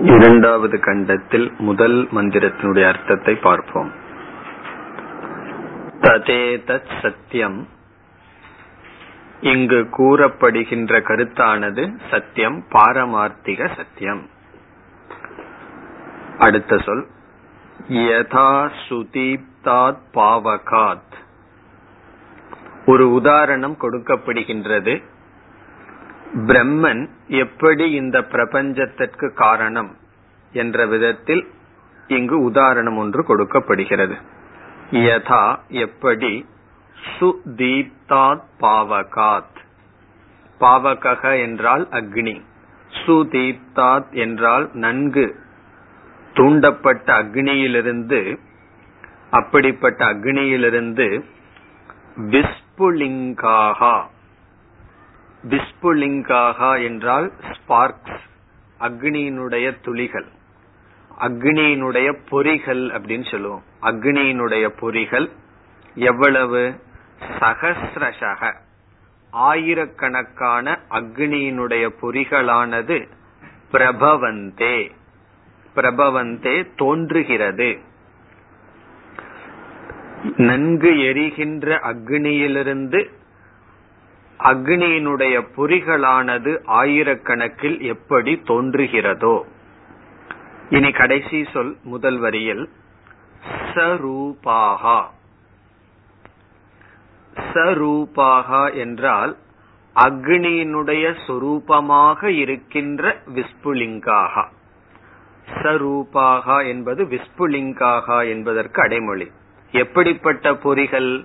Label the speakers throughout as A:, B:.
A: இரண்டாவது கண்டத்தில் முதல் மந்திரத்தினுடைய அர்த்தத்தை பார்ப்போம். ததேதத் சத்தியம் இங்கு கூறப்படுகின்ற கருத்தானது சத்தியம் பாரமார்த்திக சத்தியம் அடுத்த சொல். யதா சுதீப்தாத் பாவகாத். ஒரு உதாரணம் கொடுக்கப்படுகின்றது. பிரம்மன் எப்படி இந்த பிரபஞ்சத்திற்கு காரணம் என்ற விதத்தில் இங்கு உதாரணம் ஒன்று கொடுக்கப்படுகிறது. யதா எப்படி சுதீப்தாத் பாவகாத். பாவகக என்றால் அக்னி. சுதீப்தாத் என்றால் நன்கு தூண்டப்பட்ட அக்னியிலிருந்து அப்படிப்பட்ட அக்னியிலிருந்து விஸ்புலிங்காகா விஸ்புலிங்காகா என்றால் ஸ்பார்க்ஸ் அக்னியினுடைய துளிகள். அக்னியினுடைய பொறிகள் அப்படின்னு சொல்லுவோம். அக்னியினுடைய பொறிகள் எவ்வளவு? சகசிரசக. ஆயிரக்கணக்கான அக்னியினுடைய பொறிகளானது பிரபவந்தே. பிரபவந்தே தோன்றுகிறது. நன்கு எரிகின்ற அக்னியிலிருந்து அக்னியினுடைய பொறிகளானது ஆயிரக்கணக்கில் எப்படி தோன்றுகிறதோ. இனி கடைசி சொல் முதல் வரியில் சரூபாகா. சரூபாகா என்றால் அக்னியினுடைய சொரூபமாக இருக்கின்ற விஸ்புலிங்காகா. சரூபாகா என்பது விஸ்புலிங்காகா என்பதற்கு அடைமொழி. எப்படிப்பட்ட பொறிகள்?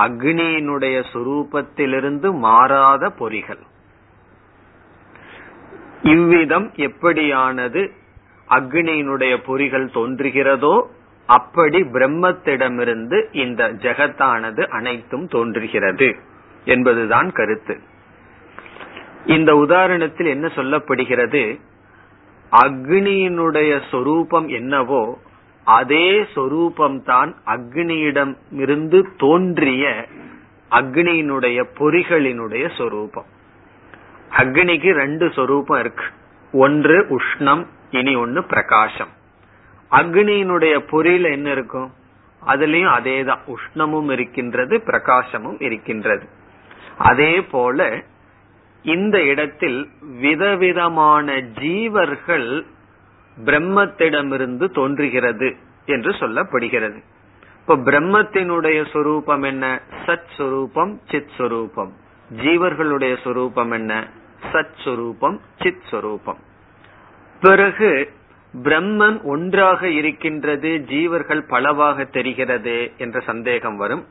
A: அக்னியினுடைய சுரூபத்திலிருந்து மாறாத பொறிகள். இவ்விதம் எப்படியானது அக்னியினுடைய பொறிகள் தோன்றுகிறதோ அப்படி பிரம்மத்திடமிருந்து இந்த ஜெகத்தானது அனைத்தும் தோன்றுகிறது என்பதுதான் கருத்து. இந்த உதாரணத்தில் என்ன சொல்லப்படுகிறது? அக்னியினுடைய சொரூபம் என்னவோ அதே சொரூபம்தான் அக்னியிடம் இருந்து தோன்றிய அக்னியினுடைய பொறிகளினுடைய சொரூபம். அக்னிக்கு ரெண்டு சொரூபம் இருக்கு. ஒன்று உஷ்ணம் இனி ஒன்னு பிரகாசம். அக்னியினுடைய பொறியில என்ன இருக்கும்? அதுலயும் அதேதான். உஷ்ணமும் இருக்கின்றது பிரகாசமும் இருக்கின்றது. அதே போல இந்த இடத்தில் விதவிதமான ஜீவர்கள் பிரம்மத்திடமிருந்து தோன்றுகிறது என்று சொல்லப்படுகிறது. இப்ப பிரம்மத்தினுடைய சொரூபம் என்ன? சத் சொரூபம் சித் சொரூபம் ஜீவர்களுடைய சொரூபம் என்ன? சத் சொரூபம் சித் சொரூபம் பிறகு பிரம்மன் ஒன்றாக இருக்கின்றது ஜீவர்கள் பலவாக தெரிகிறது என்ற சந்தேகம் வரும்.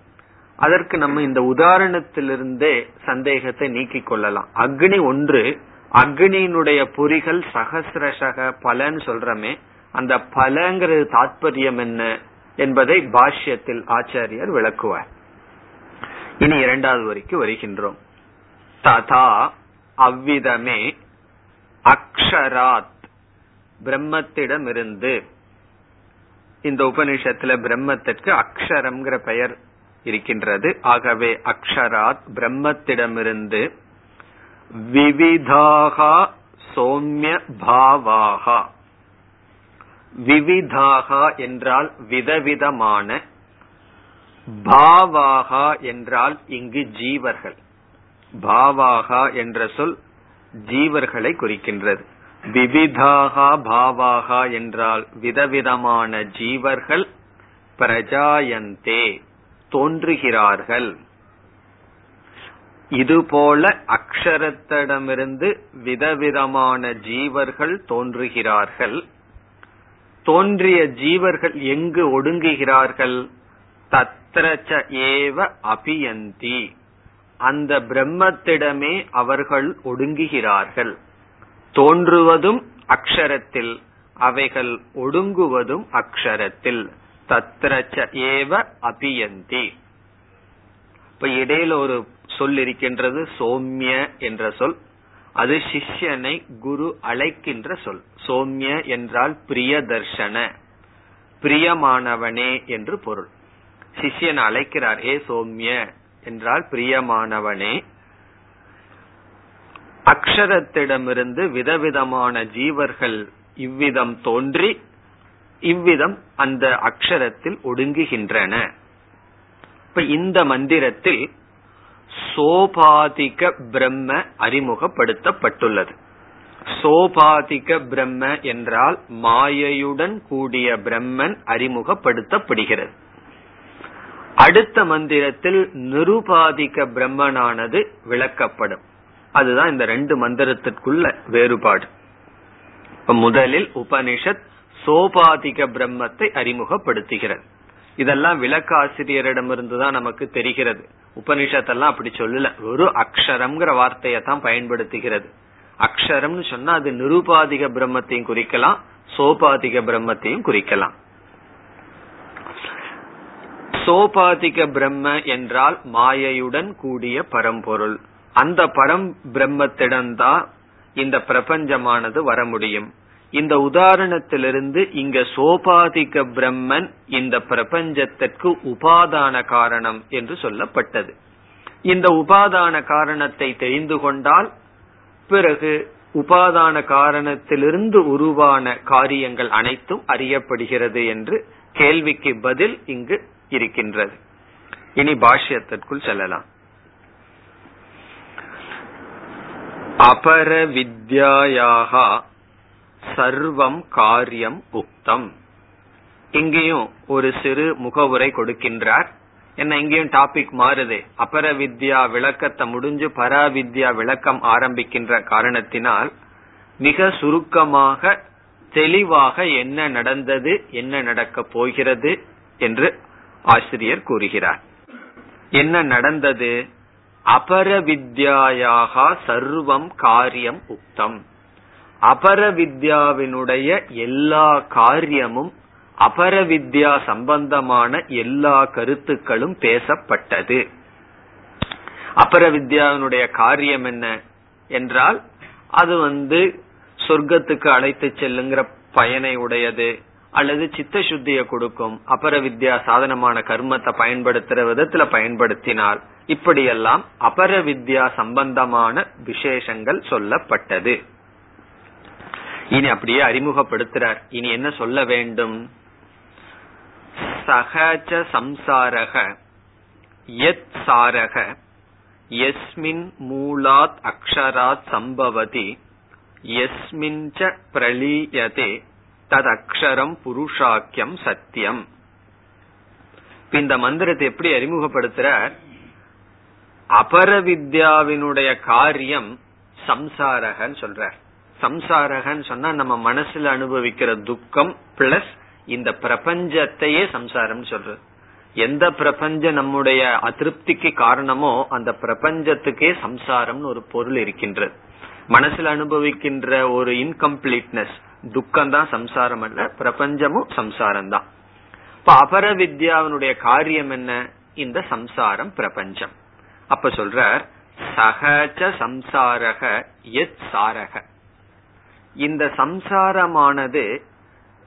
A: அதற்கு நம்ம இந்த உதாரணத்திலிருந்தே சந்தேகத்தை நீக்கிக் கொள்ளலாம். அக்னி ஒன்று அக்னியினுடைய பொறிகள் சகசிரசக பலன்னு சொல்றமே அந்த பலங்கிறது தாத்பரியம் என்ன என்பதை பாஷ்யத்தில் ஆச்சாரியர் விளக்குவார். இனி இரண்டாவது வரைக்கும் வருகின்றோம். ததா அவ்விதமே அக்ஷராத் பிரம்மத்திடமிருந்து. இந்த உபநிஷத்துல பிரம்மத்திற்கு அக்ஷரம்ங்கிற பெயர் இருக்கின்றது. ஆகவே அக்ஷராத் பிரம்மத்திடமிருந்து விவிதாகா சோம்ய பாவாகா விவிதாகா என்றால் விதவிதமான பாவாகா என்றால் இங்கு ஜீவர்கள். பாவாகா என்ற சொல் ஜீவர்களை குறிக்கின்றது. விவிதாகா பாவாகா என்றால் விதவிதமான ஜீவர்கள் பிரஜாயந்தே தோன்றுகிறார்கள். இதுபோல அக்ஷரத்திடமிருந்து விதவிதமான ஜீவர்கள் தோன்றுகிறார்கள். தோன்றிய ஜீவர்கள் எங்கு ஒடுங்குகிறார்கள்? தத்ரச்ச ஏவ அபியந்தி. அந்த பிரம்மத்திடமே அவர்கள் ஒடுங்குகிறார்கள். தோன்றுவதும் அக்ஷரத்தில் அவைகள் ஒடுங்குவதும் அக்ஷரத்தில். தத்ரச்ச ஏவ அபியந்தி. இப்ப இடையில ஒரு சொல் இருக்கின்றது சோம்ய என்ற சொல். அது சிஷ்யனை குரு அழைக்கின்ற சொல். சோம்ய என்றால் பிரியதர்ஷன. பிரியமானவனே என்று பொருள். சிஷ்யன் அழைக்கிறார் ஏ சோம்ய என்றால் பிரியமானவனே. அக்ஷரத்திடமிருந்து விதவிதமான ஜீவர்கள் இவ்விதம் தோன்றி இவ்விதம் அந்த அக்ஷரத்தில் ஒடுங்குகின்றன. இப்ப இந்த மந்திரத்தில் சோபாதிக பிரம்ம அறிமுகப்படுத்தப்பட்டுள்ளது. சோபாதிக பிரம்ம என்றால் மாயையுடன் கூடிய பிரம்மன் அறிமுகப்படுத்தப்படுகிறது. அடுத்த மந்திரத்தில் நிருபாதிக பிரம்மனானது விளக்கப்படும். அதுதான் இந்த ரெண்டு மந்திரத்திற்குள்ள வேறுபாடு. முதலில் உபனிஷத் சோபாதிக பிரம்மத்தை அறிமுகப்படுத்துகிறது. இதெல்லாம் விளக்காசிரியரிடமிருந்து தான் நமக்கு தெரிகிறது. உபனிஷத்தெல்லாம் அப்படி சொல்லல. ஒரு அக்ஷரம்ங்கிற வார்த்தையை தான் பயன்படுத்துகிறது. அக்ஷரம்னு சொன்னா அது நிருபாதிக பிரம்மத்தையும் குறிக்கலாம் சோபாதிக பிரம்மத்தையும் குறிக்கலாம். சோபாதிக பிரம்ம என்றால் மாயையுடன் கூடிய பரம்பொருள். அந்த பரம் பிரம்மத்திடம்தான் இந்த பிரபஞ்சமானது வர முடியும். இந்த உதாரணத்திலிருந்து இங்க சோபாதிக பிரம்மன் இந்த பிரபஞ்சத்திற்கு உபாதான காரணம் என்று சொல்லப்பட்டது. இந்த உபாதான காரணத்தை தெரிந்து கொண்டால் பிறகு உபாதான காரணத்திலிருந்து உருவான காரியங்கள் அனைத்தும் அறியப்படுகிறது என்று கேள்விக்கு பதில் இங்கு இருக்கின்றது. இனி பாஷ்யத்திற்குள் செல்லலாம். அபர வித்யாயாக சர்வம் காரியம் உக்தம். இங்கேயும் ஒரு சிறு முகவுரை கொடுக்கின்றார். என்ன இங்கேயும் டாபிக் மாறுது. அபர வித்யா விளக்கத்தை முடிஞ்சு பராவித்யா விளக்கம் ஆரம்பிக்கின்ற காரணத்தினால் மிக சுருக்கமாக தெளிவாக என்ன நடந்தது என்ன நடக்கப் போகிறது என்று ஆசிரியர் கூறுகிறார். என்ன நடந்தது? அபர வித்யாயாக சர்வம் காரியம் உக்தம். அபர வித்யாவினுடைய எல்லா காரியமும் அபர வித்யா சம்பந்தமான எல்லா கருத்துக்களும் பேசப்பட்டது. அபர வித்யாவினுடைய காரியம் என்ன என்றால் அது வந்து சொர்க்கத்துக்கு அழைத்து செல்லுங்கிற பயனை உடையது அல்லது சித்த சுத்தியை கொடுக்கும் அபர வித்யா சாதனமான கர்மத்தை பயன்படுத்துற விதத்துல பயன்படுத்தினால் இப்படியெல்லாம் அபர வித்யா சம்பந்தமான விசேஷங்கள் சொல்லப்பட்டது. இனி அப்படியே அறிமுகப்படுத்துறார். இனி என்ன சொல்ல வேண்டும்? சகஜ சம்சாரக யத் சாரக எஸ்மின் மூலாத் அக்ஷராத் சம்பவதி எஸ்மின் ச பிரளீயதே தத் அக்ஷரம் புருஷாக்கியம் சத்தியம். இந்த மந்திரத்தை எப்படி அறிமுகப்படுத்துறார்? அபரவித்யாவினுடைய காரியம் சம்சாரகன்னு சொல்றார். சம்சாரகன்னு சொன்னா நம்ம மனசுல அனுபவிக்கிற துக்கம் பிளஸ் இந்த பிரபஞ்சத்தையே சம்சாரம் சொல்றது. எந்த பிரபஞ்சம் நம்முடைய அதிருப்திக்கு காரணமோ அந்த பிரபஞ்சத்துக்கே சம்சாரம்னு ஒரு பொருள் இருக்கின்றது. மனசுல அனுபவிக்கின்ற ஒரு இன்கம்ப்ளீட்னஸ் துக்கம் தான் சம்சாரம் அல்ல பிரபஞ்சமும் சம்சாரம் தான் இப்ப அபர வித்யாவினுடைய காரியம் என்ன? இந்த சம்சாரம் பிரபஞ்சம். அப்ப சொல்ற சகஜ சம்சாரக எத் சாரக. இந்த சம்சாரமானது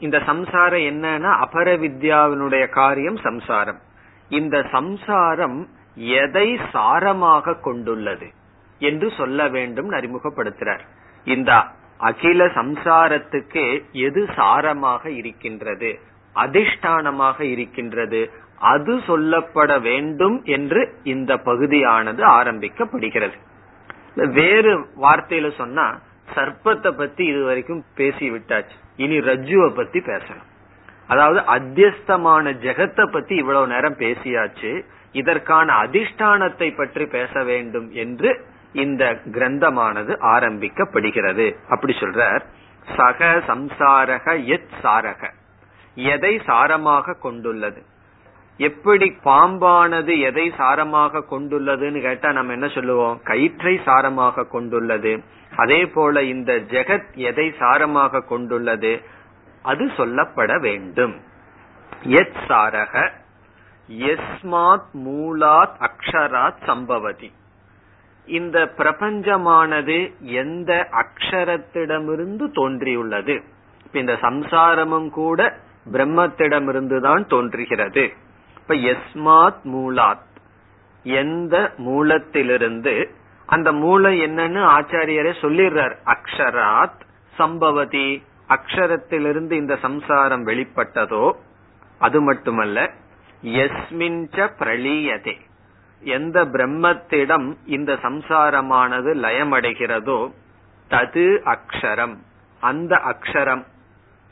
A: இந்த சம்சாரம் என்னன்னா அபர வித்யாவினுடைய காரியம் சம்சாரம். இந்த சம்சாரம் எதை சாரமாக கொண்டுள்ளது என்று சொல்ல வேண்டும் அறிமுகப்படுத்துறார். இந்த அகில சம்சாரத்துக்கு எது சாரமாக இருக்கின்றது அதிஷ்டானமாக இருக்கின்றது அது சொல்லப்பட வேண்டும் என்று இந்த பகுதியானது ஆரம்பிக்கப்படுகிறது. வேறு வார்த்தையில சொன்னா சர்ப்பத்தை பத்தி இது வரைக்கும் பேசி விட்டாச்சு. இனி ரஜுவை பத்தி பேசணும் அதாவது அத்தியஸ்தமான ஜெகத்தை பத்தி இவ்வளவு நேரம் பேசியாச்சு. இதற்கான அதிஷ்டானத்தை பற்றி பேச வேண்டும் என்று இந்த கிரந்தமானது ஆரம்பிக்கப்படுகிறது. அப்படி சொல்றார். சக சம்சாரக எத் சாரக. எதை சாரமாக கொண்டுள்ளது? எப்படி பாம்பானது எதை சாரமாக கொண்டுள்ளதுன்னு கேட்டா நம்ம என்ன சொல்லுவோம்? கயிற்றை சாரமாக கொண்டுள்ளது. அதே போல இந்த ஜெகத் எதை சாரமாக கொண்டுள்ளது? அது சொல்லப்பட வேண்டும். எத் சாரக எஸ்மாத் மூலாத் அக்ஷராத் சம்பவதி. இந்த பிரபஞ்சமானது எந்த அக்ஷரத்திடமிருந்து தோன்றியுள்ளது? இந்த சம்சாரமும் கூட பிரம்மத்திடமிருந்து தான் தோன்றுகிறது. இப்ப எஸ்மாத் மூலாத். எந்த மூலத்திலிருந்து அந்த மூலம் என்னன்னு ஆச்சாரியரே சொல்லிடுறார். அக்ஷராத் சம்பவதி. அக்ஷரத்திலிருந்து இந்த சம்சாரம் வெளிப்பட்டதோ அது மட்டுமல்ல எஸ்மின்ச பிரளீயதே. எந்த பிரம்மத்திடம் இந்த சம்சாரமானது லயமடைகிறதோ தது அக்ஷரம். அந்த அக்ஷரம்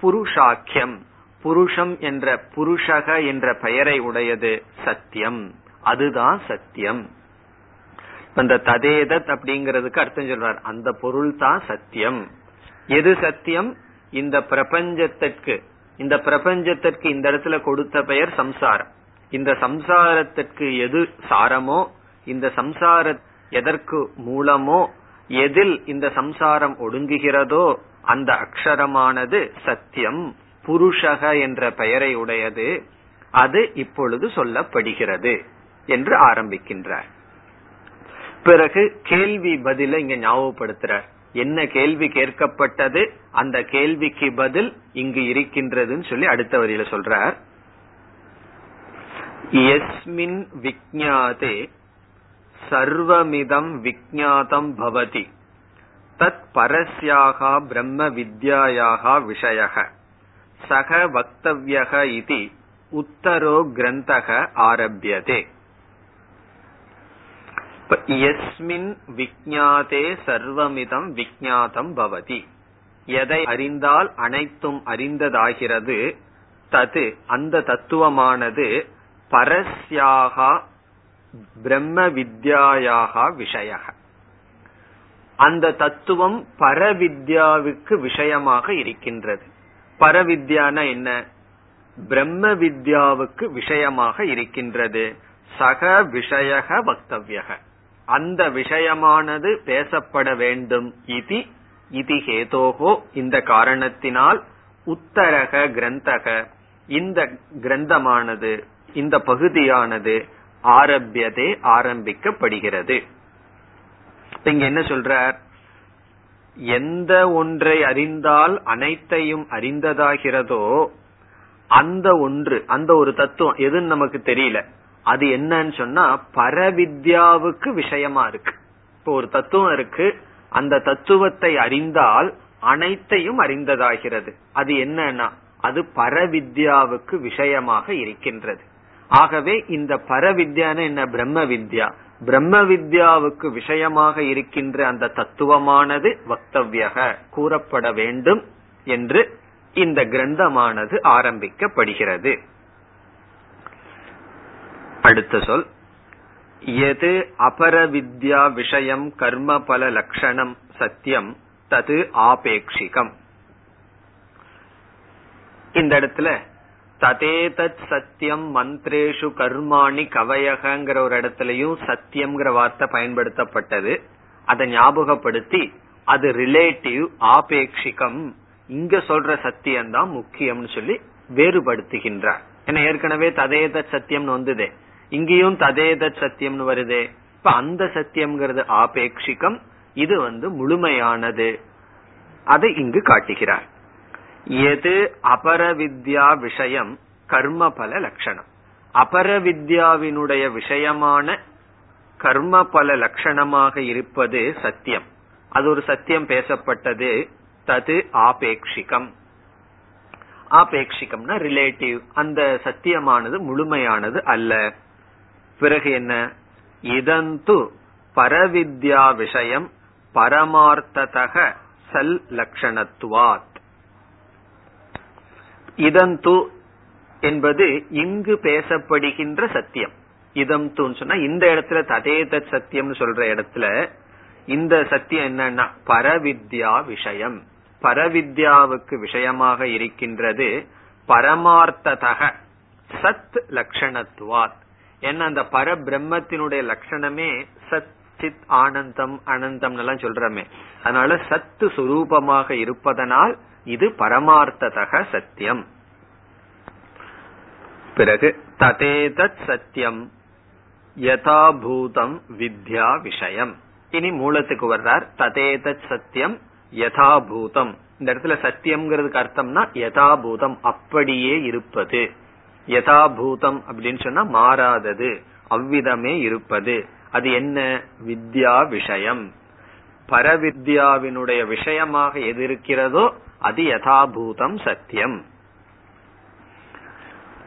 A: புருஷாக்கியம். புருஷம் என்ற புருஷக என்ற பெயரை உடையது சத்தியம். அதுதான் சத்தியம். அந்த ததேதத் அப்படிங்கிறதுக்கு அர்த்தம் சொல்றார். அந்த பொருள் தான் சத்தியம். எது சத்தியம்? இந்த பிரபஞ்சத்திற்கு. இந்த பிரபஞ்சத்திற்கு இந்த இடத்துல கொடுத்த பெயர் சம்சாரம். இந்த சம்சாரத்திற்கு எது சாரமோ இந்த சம்சார எதற்கு மூலமோ எதில் இந்த சம்சாரம் ஒடுங்குகிறதோ அந்த அக்ஷரமானது சத்தியம். புருஷக என்ற பெயரை உடையது அது இப்பொழுது சொல்லப்படுகிறது என்று ஆரம்பிக்கின்றார். பிறகு கேள்வி பதில இங்க ஞாபகப்படுத்துறார். என்ன கேள்வி கேட்கப்பட்டது? அந்த கேள்விக்கு பதில் இங்கு இருக்கின்றதுன்னு சொல்லி அடுத்த வரியில சொல்றார். எஸ்மின் விஜாதே சர்வமிதம் விஜாதம் பவதி தத் பரஸ்யாக பிரம்ம வித்யாயாகா விஷய சக வக்தவியக இது உத்தரோ கிரந்தக ஆரம்பியதே எஸ்மின் விஜாதே சர்வமிதம் விஜாதம் பவதி. எதை அறிந்தால் அனைத்தும் அறிந்ததாகிறது தது அந்த தத்துவமானது பரஸ்யாகா பிரம்ம வித்யாயாக விஷய அந்த தத்துவம் பரவித்யாவுக்கு விஷயமாக இருக்கின்றது. பரவித்யான என்ன? பிரம்ம வித்யாவுக்கு விஷயமாக இருக்கின்றது. சக விஷயக வக்தவியக. அந்த விஷயமானது பேசப்பட வேண்டும் இது இது ஹேதோகோ இந்த காரணத்தினால் உத்தரக கிரந்தக. இந்த கிரந்தமானது இந்த பகுதியானது ஆரம்பியதே ஆரம்பிக்கப்படுகிறது. இங்க என்ன சொல்றார்? எந்த ஒன்றை அறிந்தால் அனைத்தையும் அறிந்ததாகிறதோ அந்த ஒன்று அந்த ஒரு தத்துவம் எதுன்னு நமக்கு தெரியல. அது என்னன்னு சொன்னா பரவித்யாவுக்கு விஷயமா இருக்கு. இப்போ ஒரு தத்துவம் இருக்கு. அந்த தத்துவத்தை அறிந்தால் அனைத்தையும் அறிந்ததாகிறது. அது என்னன்னா அது பரவித்யாவுக்கு விஷயமாக இருக்கின்றது. ஆகவே இந்த பரவித்யான என்ன? பிரம்ம வித்யா பிரம்ம வித்யாவுக்கு விஷயமாக இருக்கின்ற அந்த தத்துவமானது வக்தவியக கூறப்பட வேண்டும் என்று இந்த கிரந்தமானது ஆரம்பிக்கப்படுகிறது. அடுத்த சொல் எது அபரவித்யா விஷயம் கர்ம பல லட்சணம் சத்தியம் தது ஆபேட்சிகம் இந்த இடத்துல ததேதத் சத்தியம் மந்திரேஷு கர்மாணி கவயகங்கிற ஒரு இடத்துலயும் சத்தியம்ங்கிற வார்த்தை பயன்படுத்தப்பட்டது. அதை ஞாபகப்படுத்தி அது ரிலேட்டிவ் ஆபேட்சிகம் இங்க சொல்ற சத்தியம் தான் முக்கியம்னு சொல்லி வேறுபடுத்துகின்றார். ஏன்னா ஏற்கனவே ததேத சத்தியம்னு வந்ததே. இங்கேயும் ததேத சத்தியம்னு வருதே. இப்ப அந்த சத்தியம்ங்கிறது ஆபேட்சிகம் இது வந்து முழுமையானது. அதை இங்கு காட்டுகிறார். எது அபரவித்யா விஷயம்? கர்ம பல லட்சணம். அபரவித்யாவினுடைய விஷயமான கர்ம பல லட்சணமாக இருப்பது சத்தியம். அது ஒரு சத்தியம் பேசப்பட்டது. தது ஆபேட்சிகம் ஆபேட்சிகம்னா ரிலேட்டிவ் அந்த சத்தியமானது முழுமையானது அல்ல. பிறகு என்ன? இதந்து பரவித்யா விஷயம் பரமார்த்ததக சல் லட்சணத்துவாத். இதந்து என்பது இங்கு பேசப்படுகின்ற சத்தியம். இதம் தூன்னு சொன்னா இந்த இடத்துல ததேத சத்தியம்னு சொல்ற இடத்துல இந்த சத்தியம் என்னன்னா பரவித்யா விஷயம். பரவித்யாவுக்கு விஷயமாக இருக்கின்றது பரமார்த்ததக சத் லட்சணத்துவாத் ஏன்னா அந்த பரபிரம்மத்தினுடைய லட்சணமே சத் சித் ஆனந்தம் அனந்தம் எல்லாம் சொல்றமே. அதனால சத்து சுரூபமாக இருப்பதனால் இது பரமார்த்ததக சத்தியம். பிறகு ததேதத் சத்தியம் யதாபூதம் வித்யா விஷயம். இனி மூலத்துக்கு வர்றார் ததேதத் சத்தியம் யதாபூதம் இந்த இடத்துல சத்தியம்ங்கிறதுக்கு அர்த்தம்னா யதாபூதம் அப்படியே இருப்பது. யதாபூதம் அப்படின்னு சொன்னா மாறாதது அவ்விதமே இருப்பது. அது என்ன? வித்யா விஷயம். பரவித்யாவினுடைய விஷயமாக எது இருக்கிறதோ அது யதாபூதம் சத்தியம்.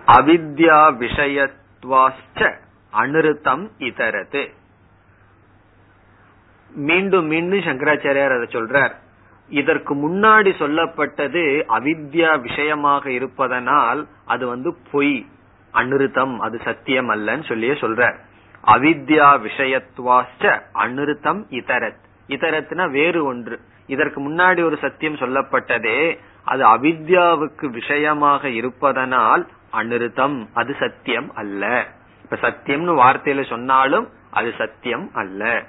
A: அவித்யா விஷயத்வாச்ச அனிருத்தம் இதரது. மீண்டும் மீண்டும் சங்கராச்சாரியார் அதை சொல்றார். இதற்கு முன்னாடி சொல்லப்பட்டது அவித்யா விஷயமாக இருப்பதனால் அது வந்து பொய் அனிருத்தம் அது சத்தியம் அல்லன்னு சொல்லியே சொல்ற அவித்யா விஷயத்வாச்ச அனிருத்தம் இதரத். இதரத்துனா வேறு ஒன்று. இதற்கு முன்னாடி ஒரு சத்தியம் சொல்லப்பட்டதே அது அவித்யாவுக்கு விஷயமாக இருப்பதனால் அனிருத்தம் அது சத்தியம் அல்ல. இப்ப சத்தியம்னு வார்த்தையில சொன்னாலும் அது சத்தியம் அல்ல.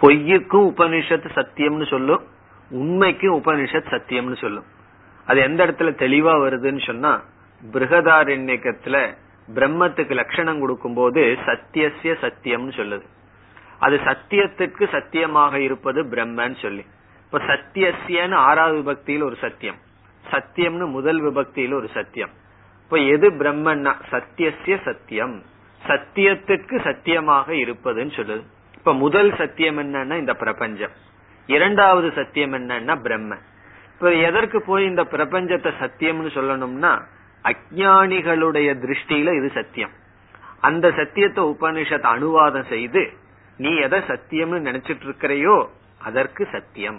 A: பொய்யுக்கும் உபனிஷத்து சத்தியம்னு சொல்லும் உண்மைக்கும் உபனிஷத் சத்தியம்னு சொல்லும். அது எந்த இடத்துல தெளிவா வருதுன்னு சொன்னா பிருகதாரண்யக்கத்துல பிரம்மத்துக்கு லட்சணம் கொடுக்கும் போது சத்தியசிய சத்தியம்னு சொல்லுது. அது சத்தியத்துக்கு சத்தியமாக இருப்பது பிரம்மன்னு சொல்லி. இப்ப சத்தியசியன்னு ஆறாவது விபக்தியில் ஒரு சத்தியம். சத்தியம்னு முதல் விபக்தியில் ஒரு சத்தியம். இப்ப எது பிரம்மன்னா? சத்தியசிய சத்தியம். சத்தியத்திற்கு சத்தியமாக இருப்பதுன்னு சொல்லுது. இப்ப முதல் சத்தியம் என்னன்னா இந்த பிரபஞ்சம். இரண்டாவது சத்தியம் என்னன்னா பிரம்ம. இப்ப எதற்கு போய் இந்த பிரபஞ்சத்தை சத்தியம்னு சொல்லணும்னா அஜானிகளுடைய திருஷ்டியில இது சத்தியம். அந்த சத்தியத்தை உபனிஷத் அனுவாதம் செய்து நீ எதை சத்தியம்னு நினைச்சிட்டு இருக்கிறையோ அதற்கு சத்தியம்.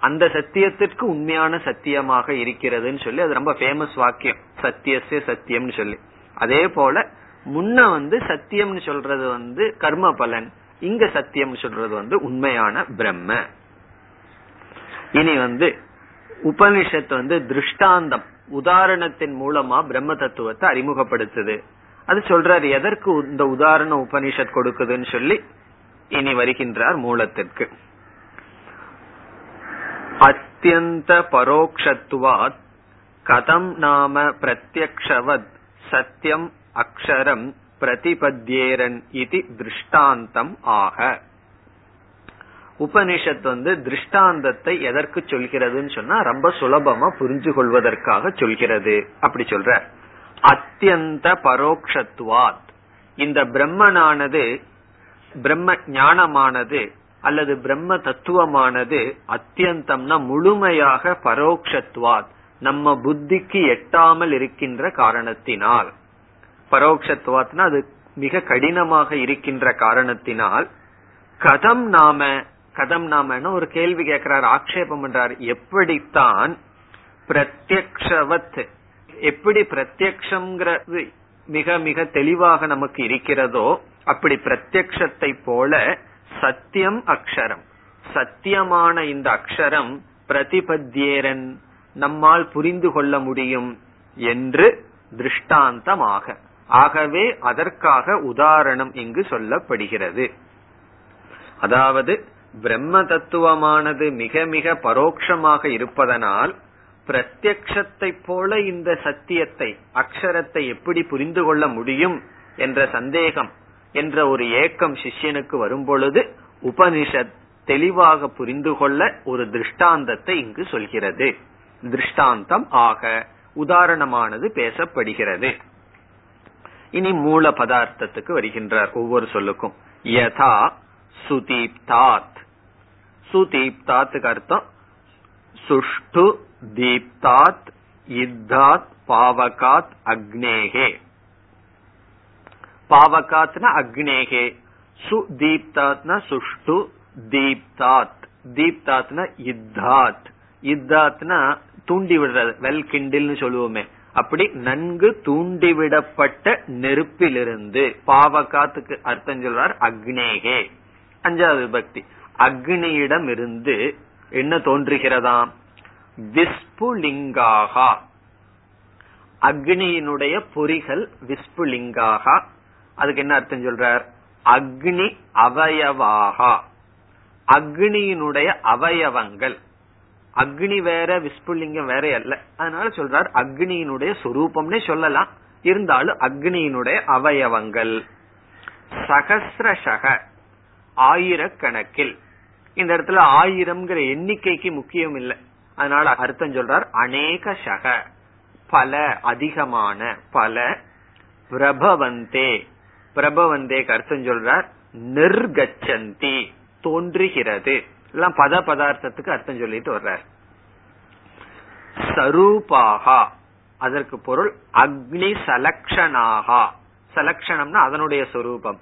A: அந்த சத்தியத்திற்கு உண்மையான சத்தியமாக இருக்கிறதுன்னு சொல்லி அது ரொம்ப ஃபேமஸ் வாக்கியம். சத்தியசே சத்தியம்னு சொல்லி. அதே போல முன்ன வந்து சத்தியம்னு சொல்றது வந்து கர்ம பலன் இங்க சத்தியம் சொல்றது வந்து உண்மையான பிரம்ம. இனி வந்து உபனிஷத்து வந்து திருஷ்டாந்தம். உதாரணத்தின் மூலமா பிரம்ம தத்துவத்தை அறிமுகப்படுத்துது. அது சொல்றாரு எதற்கு இந்த உதாரண உபனிஷத் கொடுக்குதுன்னு சொல்லி இனி வருகின்றார் மூலத்திற்கு. அத்தியந்த பரோக்ஷத்துவாத் கதம் நாம பிரத்யக்ஷவத் சத்தியம் அக்ஷரம் பிரதிபத்யேரன் இது திருஷ்டாந்தம் ஆக. உபனிஷத் வந்து திருஷ்டாந்தத்தை எதற்கு சொல்கிறதுன்னு சொன்னா ரொம்ப சுலபமா புரிஞ்சு கொள்வதற்காக சொல்கிறது. அப்படி சொல்ற. அத்தியந்த பரோக்ஷத்துவாத். இந்த பிரம்மனானது பிரம்ம ஞானமானது அல்லது பிரம்ம தத்துவமானது அத்தியந்தம்னா முழுமையாக பரோக்ஷத்துவாத் நம்ம புத்திக்கு எட்டாமல் இருக்கின்ற காரணத்தினால். பரோக்ஷத்துவாத்னா அது மிக கடினமாக இருக்கின்ற காரணத்தினால். கதம் நாம கதம் நாமன்னு ஒரு கேள்வி கேட்கிறார் ஆக்ஷேபம் பண்றார். எப்படித்தான் பிரத்யக்ஷவத் எப்படி பிரத்யக்ஷங்கிறது மிக மிக தெளிவாக நமக்கு இருக்கிறதோ அப்படி பிரத்யக்ஷத்தை போல சத்தியம் அக்ஷரம். சத்தியமான இந்த அக்ஷரம் பிரதிபத்தியேரன் நம்மால் புரிந்து கொள்ள முடியும் என்று திருஷ்டாந்தமாக. ஆகவே அதற்காக உதாரணம் இங்கு சொல்லப்படுகிறது. அதாவது பிரம்ம தத்துவமானது மிக மிக பரோட்சமாக இருப்பதனால் பிரத்யத்தை போல இந்த சத்தியத்தை அக்ஷரத்தை எப்படி புரிந்து கொள்ள முடியும் என்ற சந்தேகம் என்ற ஒரு ஏக்கம் சிஷ்யனுக்கு வரும்பொழுது உபனிஷத் தெளிவாக புரிந்து கொள்ள ஒரு திருஷ்டாந்தத்தை இங்கு சொல்கிறது. திருஷ்டாந்தம் ஆக உதாரணமானது பேசப்படுகிறது. இனி மூல பதார்த்தத்துக்கு வருகின்றார் ஒவ்வொரு சொல்லுக்கும். யதா சுதீப்தாத். சுதீப்தாத்துக்கு அர்த்தம் சுஷ்டு தீப்தாத் இத்தாத் பாவகாத் அக்னேகே பாவகாத்னா அக்னேகே சுதீப்தாத்னா சுஷ்டு தீப்தாத் தீப்தாத்னா இத்தாத் இத்தாத்னா தூண்டி விடுறது வெல் கிண்டில்னு சொல்லுவோமே. அப்படி நன்கு தூண்டிவிடப்பட்ட நெருப்பிலிருந்து பாவகாத்துக்கு அர்த்தம் சொல்றார் அக்னேகே. அஞ்சாவது விபக்தி. அக்னியிடம் இருந்து என்ன தோன்றுகிறதாம்? விஸ்புலிங்காகா. அக்னியினுடைய பொறிகள் விஸ்புலிங்காகா. அதுக்கு என்ன அர்த்தம் சொல்றார்? அக்னி அவயவாகா. அக்னியினுடைய அவயவங்கள். அக்னி வேற விஸ்புலிங்கம் வேற அல்ல. அதனால சொல்றார் அக்னியினுடைய சொரூபம்னே சொல்லலாம். இருந்தாலும் அக்னியினுடைய அவயவங்கள். சகசிரசக ஆயிரக்கணக்கில். இந்த இடத்துல ஆயிரம்ங்கிற எண்ணிக்கைக்கு முக்கியம் இல்லை. அதனால அர்த்தம் சொல்றார் அநேக சக பல அதிகமான பல பிரபவந்தே. பிரபவந்தேக்கு அர்த்தம் சொல்றார் நிர்கச்சந்தி தோன்றுகிறது. எல்லாம் பத பதார்த்தத்துக்கு அர்த்தம் சொல்லிட்டு வர்றார். சரூபாகா அதற்கு பொருள் அக்னி சலக்ஷனாகா சலக்ஷணம்னா அதனுடைய சொரூபம்.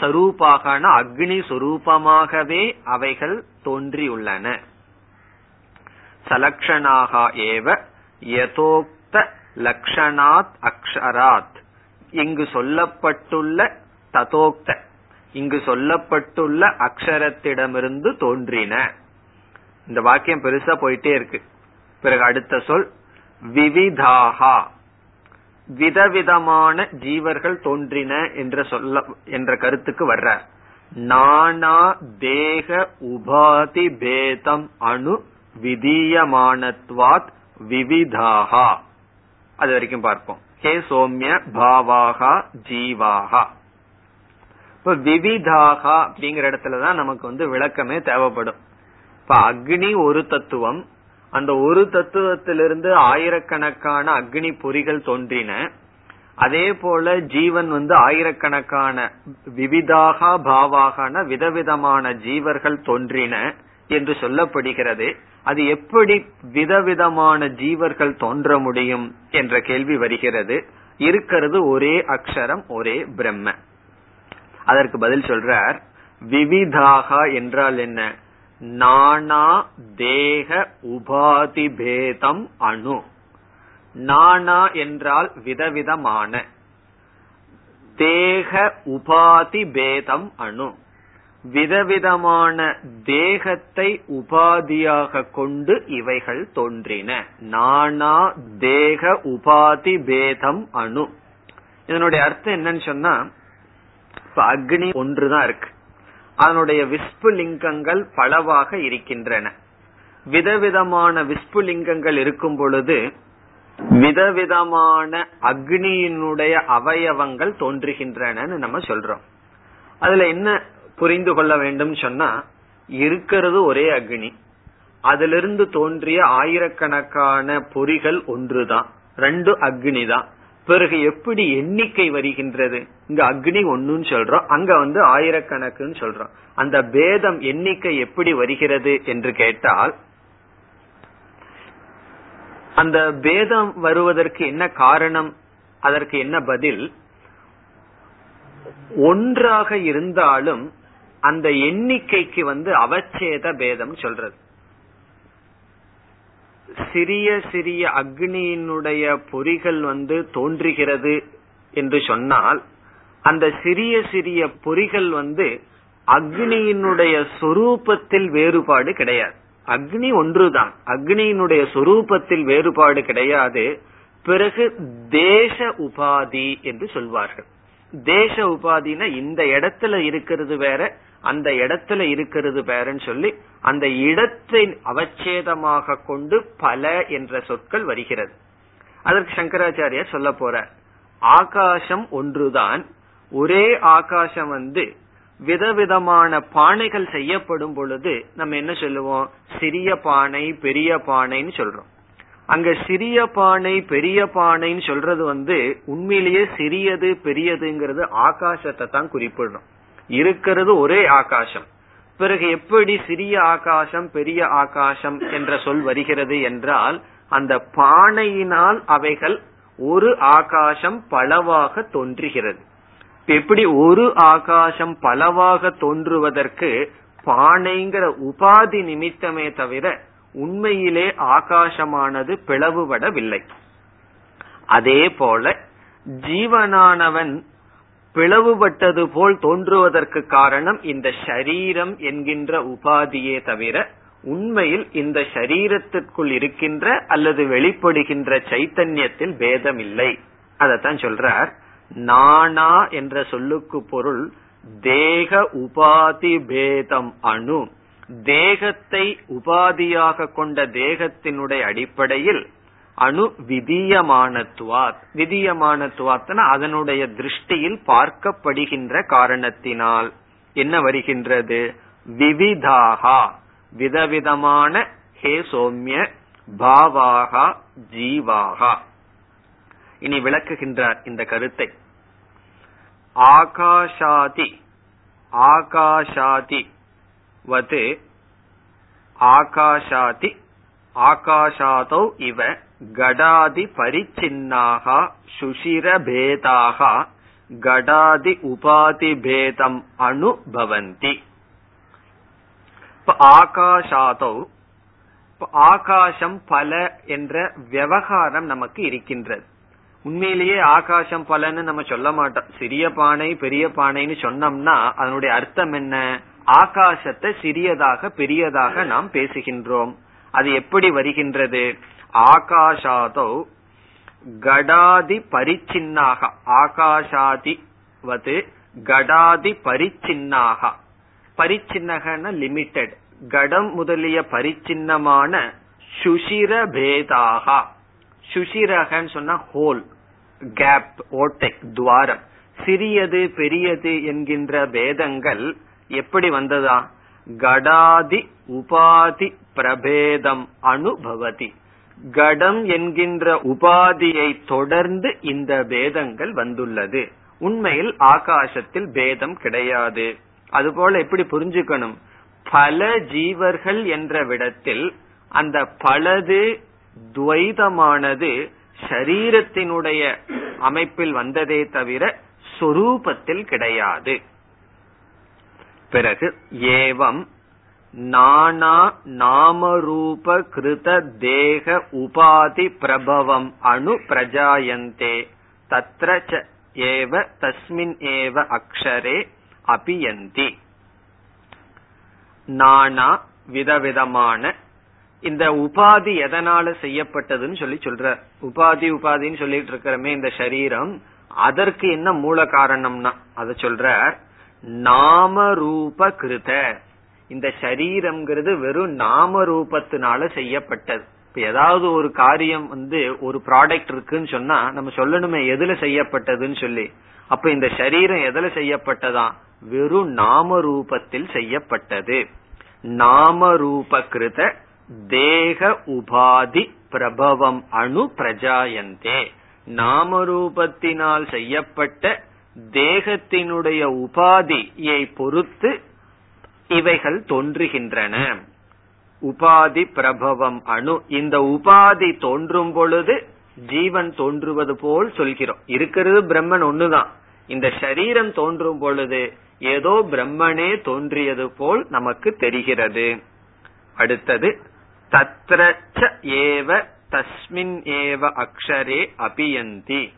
A: சரூபாகனா அக்னி சொரூபமாகவே அவைகள் தோன்றியுள்ளன. சலக்ஷனாக ஏவ யதோக்த லக்ஷணாத் அக்ஷராத். இங்கு சொல்லப்பட்டுள்ள ததோக்த இங்கு சொல்லப்பட்டுள்ள அக்ஷரத்திடமிருந்து தோன்றின. இந்த வாக்கியம் பெருசா போயிட்டே இருக்கு. பிறகு அடுத்த சொல் விவிதாகா. விதவிதமான ஜீவர்கள் தோன்றின என்ற சொல்ல என்ற கருத்துக்கு வர்றார் நானா தேக உபாதி பேதம் அணு விதீயமானத்வாத் விவிதாகா. அது வரைக்கும் பார்ப்போம். ஹே சோம்ய பாவாகா ஜீவாகா. இப்ப விவிதாகா அப்படிங்கிற இடத்துலதான் நமக்கு வந்து விளக்கமே தேவைப்படும். இப்ப அக்னி ஒரு தத்துவம். அந்த ஒரு தத்துவத்திலிருந்து ஆயிரக்கணக்கான அக்னி பொறிகள் தோன்றின. அதே போல ஜீவன் வந்து ஆயிரக்கணக்கான விவிதாக பாவாகன விதவிதமான ஜீவர்கள் தோன்றின. என்று சொல்லப்படுகிறது அது எப்படி விதவிதமான ஜீவர்கள் தோன்ற முடியும் என்ற கேள்வி வருகிறது. இருக்கிறது ஒரே அக்ஷரம் ஒரே பிரம்ம. அதற்கு பதில் சொல்றார் விவிதாக என்றால் என்ன? நானா தேக உபாதி பேதம் அணு. நானா என்றால் விதவிதமான. தேக உபாதி பேதம் அணு. விதவிதமான தேகத்தை உபாதியாக கொண்டு இவைகள் தோன்றின. நானா தேக உபாதி பேதம் அணு. இதனுடைய அர்த்தம் என்னன்னு சொன்னா இப்ப அக்னி ஒன்றுதான் இருக்கு. அதனுடைய விஸ்புலிங்கங்கள் பலவாக இருக்கின்றன. விதவிதமான விஸ்புலிங்கங்கள் இருக்கும் பொழுது விதவிதமான அக்னியினுடைய அவயவங்கள் தோன்றுகின்றன நம்ம சொல்றோம். அதுல என்ன புரிந்து கொள்ள வேண்டும் சொன்னா இருக்கிறது ஒரே அக்னி. அதிலிருந்து தோன்றிய ஆயிரக்கணக்கான பொறிகள் ஒன்றுதான். ரெண்டு அக்னி தான் பிறகு எப்படி எண்ணிக்கை வருகின்றது? இங்க அக்னி ஒண்ணுன்னு சொல்றோம். அங்க வந்து ஆயிரக்கணக்குன்னு சொல்றோம். அந்த பேதம் எண்ணிக்கை எப்படி வருகிறது என்று கேட்டால் அந்த பேதம் வருவதற்கு என்ன காரணம்? அதற்கு என்ன பதில்? ஒன்றாக இருந்தாலும் அந்த எண்ணிக்கைக்கு வந்து அவச்சேத பேதம் சொல்றது. சிறிய சிறிய அக்னியினுடைய பொறிகள் வந்து தோன்றுகிறது என்று சொன்னால் அந்த சிறிய சிறிய பொறிகள் வந்து அக்னியினுடைய சொரூபத்தில் வேறுபாடு கிடையாது. அக்னி ஒன்றுதான். அக்னியினுடைய சொரூபத்தில் வேறுபாடு கிடையாது. பிறகு தேச உபாதி என்று சொல்வார்கள். தேச உபாதினா இந்த இடத்துல இருக்கிறது வேற அந்த இடத்துல இருக்கிறது பேருன்னு சொல்லி அந்த இடத்தை அவச்சேதமாக கொண்டு பல என்ற சொற்கள் வருகிறது. அதற்கு சங்கராச்சாரியார் சொல்ல போற ஆகாசம் ஒன்றுதான் ஒரே ஆகாசம் வந்து விதவிதமான பானைகள் செய்யப்படும் பொழுது நம்ம என்ன சொல்லுவோம்? சிறிய பானை பெரிய பானைன்னு சொல்றோம். அங்க சிறிய பானை பெரிய பானைன்னு சொல்றது வந்து உண்மையிலேயே சிறியது பெரியதுங்கிறது ஆகாசத்தை தான் குறிப்பிடுறோம் இருக்கிறது ஒரே ஆகாசம். பிறகு எப்படி சிறிய ஆகாசம் பெரிய ஆகாசம் என்ற சொல் வருகிறது என்றால் அந்த பானையினால் அவைகள் ஒரு ஆகாசம் பலவாக தோன்றுகிறது. எப்படி ஒரு ஆகாசம் பலவாக தோன்றுவதற்கு பானைங்கிற உபாதி நிமித்தமே தவிர உண்மையிலே ஆகாசமானது பிளவுபடவில்லை. அதே போல ஜீவனானவன் பிளவுபட்டது போல் தோன்றுவதற்கு காரணம் இந்த ஷரீரம் என்கின்ற உபாதியே தவிர உண்மையில் இந்த ஷரீரத்திற்குள் இருக்கின்ற அல்லது வெளிப்படுகின்ற சைத்தன்யத்தில் பேதம் இல்லை அதத்தான் சொல்றார். நானா என்ற சொல்லுக்கு பொருள் தேக உபாதி பேதம் அணு. தேகத்தை உபாதியாக கொண்ட தேகத்தினுடைய அடிப்படையில் அணு விதியமானத்துவாத். விதியமானத்துவாத்னா அதனுடைய திருஷ்டியில் பார்க்கப்படுகின்ற காரணத்தினால். என்ன வருகின்றது? விவிதாகா. விதவிதமான ஹே சோம்ய பாவாகா ஜீவாகா. இனி விளக்குகின்றார் இந்த கருத்தை. ஆகாஷாதி. ஆகாஷாதி. வது ஆகாஷாதி. ஆகாஷாதோ இவ கடாதி பரிச்சின்னா சுஷிரபேதா கடாதி உபாதி பேதம் அனுபவந்தி ஆகாஷாதோ ஆகாசம் பல என்ற விவகாரம் நமக்கு இருக்கின்றது. உண்மையிலேயே ஆகாசம் பலன்னு நம்ம சொல்ல மாட்டோம். சிறிய பானை பெரிய பானைன்னு சொன்னோம்னா அதனுடைய அர்த்தம் என்ன? ஆகாசத்தை சிறியதாக பெரியதாக நாம் பேசுகின்றோம். அது எப்படி வருகின்றது? ஆகாஷாதோ கடாதி பரிச்சின்னாக. ஆகாஷாதி வது கடாதி பரிச்சின்னாக. பரிச்சின்னகன லிமிட்டெட். கடம் முதலிய பரிச்சின்னமான சுஷிர பேதாக. சுஷிரகன்னு சொன்னா ஹோல் கேப் ஓட்டை துவாரம். சிறியது பெரியது என்கின்ற பேதங்கள் எப்படி வந்ததா? கடாதி உபாதி பிரபேதம் அனுபவதி. கடம் என்கின்ற உபாதியை தொடர்ந்து இந்த பேதங்கள் வந்துள்ளது. உண்மையில் ஆகாசத்தில் பேதம் கிடையாது. அதுபோல எப்படி புரிஞ்சுக்கணும்? பல ஜீவர்கள் என்ற விடத்தில் அந்த பலது துவைதமானது சரீரத்தினுடைய அமைப்பில் வந்ததே தவிர சொரூபத்தில் கிடையாது. பிறகு ஏவம் நானா நாமரூப கிருத தேக உபாதி பிரபவம் அணு பிரஜாயந்தே. தத்ரச்ச ஏவ தஸ்மின் ஏவ அக்ஷரே அபியந்தி. நானா விதவிதமான இந்த உபாதி எதனால செய்யப்பட்டதுன்னு சொல்லி சொல்ற. உபாதி உபாதின்னு சொல்லிட்டு இருக்கிறமே இந்த சரீரம் அதற்கு என்ன மூல காரணம்னா அத சொல்ற நாம ரூப கிருத. இந்த சரீரம்ங்கிறது வெறும் நாம ரூபத்தினால செய்யப்பட்டது. இப்ப ஏதாவது ஒரு காரியம் வந்து ஒரு ப்ராடக்ட் இருக்குன்னு சொன்னா நம்ம சொல்லணுமே எதுல செய்யப்பட்டதுன்னு சொல்லி. அப்ப இந்த சரீரம் எதுல செய்யப்பட்டதா? வெறும் நாம ரூபத்தில் செய்யப்பட்டது. நாம ரூபகிருத தேக உபாதி பிரபவம் அணு பிரஜாயந்தே. நாமரூபத்தினால் செய்யப்பட்ட தேகத்தினுடைய உபாதியை பொறுத்து இவைகள் தோன்றுகின்றன. உபாதி பிரபவம் அணு. இந்த உபாதி தோன்றும் பொழுது ஜீவன் தோன்றுவது போல் சொல்கிறோம். இருக்கிறது பிரம்மன் ஒண்ணுதான். இந்த சரீரம் தோன்றும் பொழுது ஏதோ பிரம்மனே தோன்றியது போல் நமக்கு தெரிகிறது. அடுத்தது தத்ரச்ச ஏவ தஸ்மின் ஏவ அக்ஷரே அபியந்தி.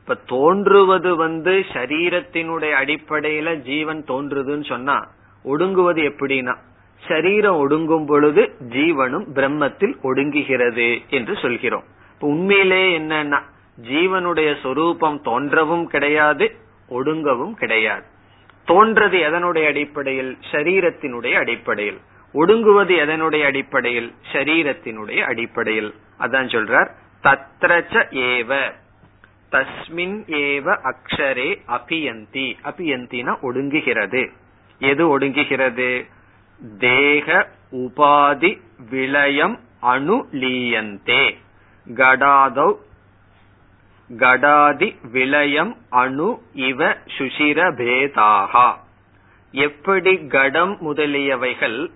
A: இப்ப தோன்றுவது வந்து சரீரத்தினுடைய அடிப்படையில ஜீவன் தோன்றுதுன்னு சொன்னா ஒடுங்குவது எப்படின்னா சரீரம் ஒடுங்கும் பொழுது ஜீவனும் பிரம்மத்தில் ஒடுங்குகிறது என்று சொல்கிறோம். உண்மையிலே என்னன்னா ஜீவனுடைய சொரூபம் தோன்றவும் கிடையாது ஒடுங்கவும் கிடையாது. தோன்றது எதனுடைய அடிப்படையில்? சரீரத்தினுடைய அடிப்படையில். ஒடுங்குவது எதனுடைய அடிப்படையில்? சரீரத்தினுடைய அடிப்படையில். அதான் சொல்றார் தத்ரச்ச ஏவ. தஸ்மின் ஏவ அக்ஷரே அபியந்தி. அபியந்தினா ஒடுங்குகிறது. எது ஒடுங்குகிறது? தேக உபாதி விளயம் அணுலீயந்தே கடாதௌ கடாதி விளயம் அணு இவ சுஷிர பேதாகா. எப்படி கடம் முதலியவைகள்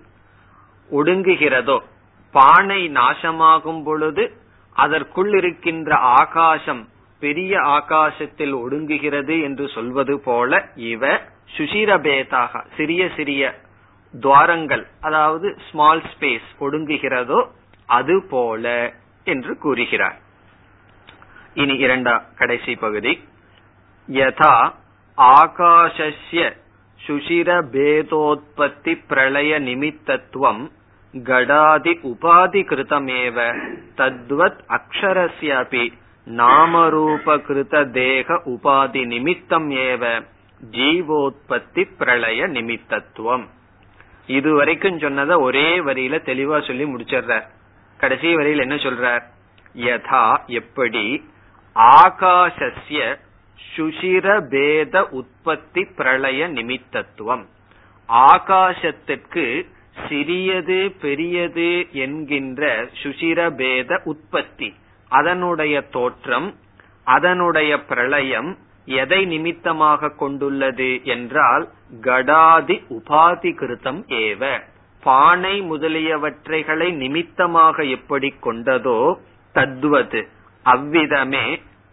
A: ஒடுங்குகிறதோ பானை நாசமாகும் பொழுது அதற்குள் இருக்கின்ற ஆகாசம் பெரிய ஆகாசத்தில் ஒடுங்குகிறது என்று சொல்வது போல இவ சுஷிரபேதாக சிறிய சிறிய துவாரங்கள் அதாவது ஸ்மால் ஸ்பேஸ் ஒடுங்குகிறதோ அது போல என்று கூறுகிறார். இனி இரண்டா கடைசி பகுதி. யதா ஆகாஷஸ்ய சுஷிரபேதோத்பத்தி பிரளய நிமித்தத்துவம் கடாதி உபாதி கிருதமேவ தத்வத் அக்ஷரஸ்யபி நாமரூப கிருத தேக உபாதி நிமித்தம் ஏவ ஜீவோத்பத்தி பிரளய நிமித்தத்துவம். இதுவரைக்கும் சொன்னத ஒரே வரியில தெளிவா சொல்லி முடிச்சிடுறார். கடைசி வரியில் என்ன சொல்றார்? யதா எப்படி? ஆகாஷஸ்ய சுஷிர பேத உற்பத்தி பிரளய நிமித்தத்துவம். ஆகாசத்திற்கு சிறியது பெரியது என்கின்ற சுஷிரபேத உற்பத்தி அதனுடைய தோற்றம் அதனுடைய பிரளயம் எதை நிமித்தமாக கொண்டுள்ளது என்றால் கடாதி உபாதி கிருத்தம் ஏவ. பானை முதலியவற்றைகளை நிமித்தமாக எப்படி கொண்டதோ தத்வது அவ்விதமே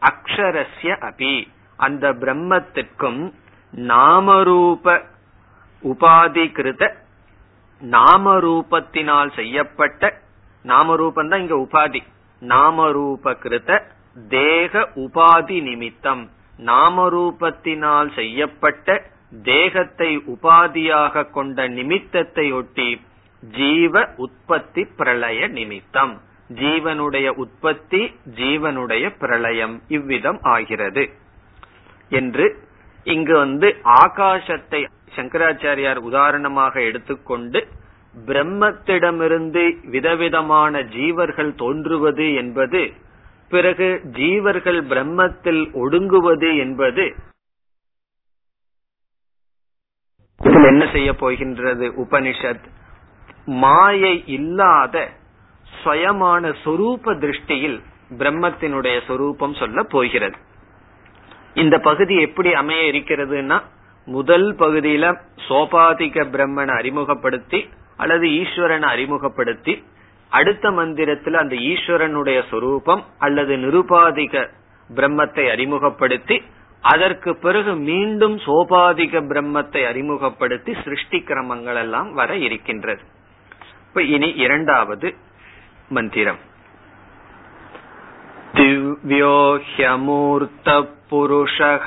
A: அக்ஷரஸ்ய அபி. அந்த பிரம்மத்திற்கும் நாமரூப உபாதி கிருத நாமரூபத்தினால் செய்யப்பட்ட நாமரூபம் தான் இங்க உபாதி நாமரூப கிருத தேக உபாதி நிமித்தம். நாமரூபத்தினால் செய்யப்பட்ட தேகத்தை உபாதியாக கொண்ட நிமித்தத்தை ஒட்டி ஜீவ உற்பத்தி பிரளய நிமித்தம். ஜீவனுடைய உற்பத்தி ஜீவனுடைய பிரளயம் இவ்விதம் ஆகிறது. என்று இங்கு வந்து ஆகாசத்தை சங்கராச்சாரியார் உதாரணமாக எடுத்துக்கொண்டு பிரம்மத்திடமிருந்து விதவிதமான ஜீவர்கள் தோன்றுவது என்பது பிறகு ஜீவர்கள் பிரம்மத்தில் ஒடுங்குவது என்பது என்ன செய்ய போகின்றது? உபனிஷத். மாயை இல்லாத சுயமான சொரூப திருஷ்டியில் பிரம்மத்தினுடைய சொரூபம் சொல்ல போகிறது. இந்த பகுதி எப்படி அமைய இருக்கிறதுனா முதல் பகுதியில சோபாதிக பிரம்மனை அறிமுகப்படுத்தி அல்லது ஈஸ்வரனை அறிமுகப்படுத்தி அடுத்த மந்திரத்துல அந்த ஈஸ்வரனுடைய சொரூபம் அல்லது நிருபாதிக பிரம்மத்தை அறிமுகப்படுத்தி அதற்கு பிறகு மீண்டும் சோபாதிக பிரம்மத்தை அறிமுகப்படுத்தி சிருஷ்டி கிரமங்கள் எல்லாம் வர இருக்கின்றது. இப்ப இனி இரண்டாவது மந்திரம். திவ்யோஹியமூர்த்த புருஷக.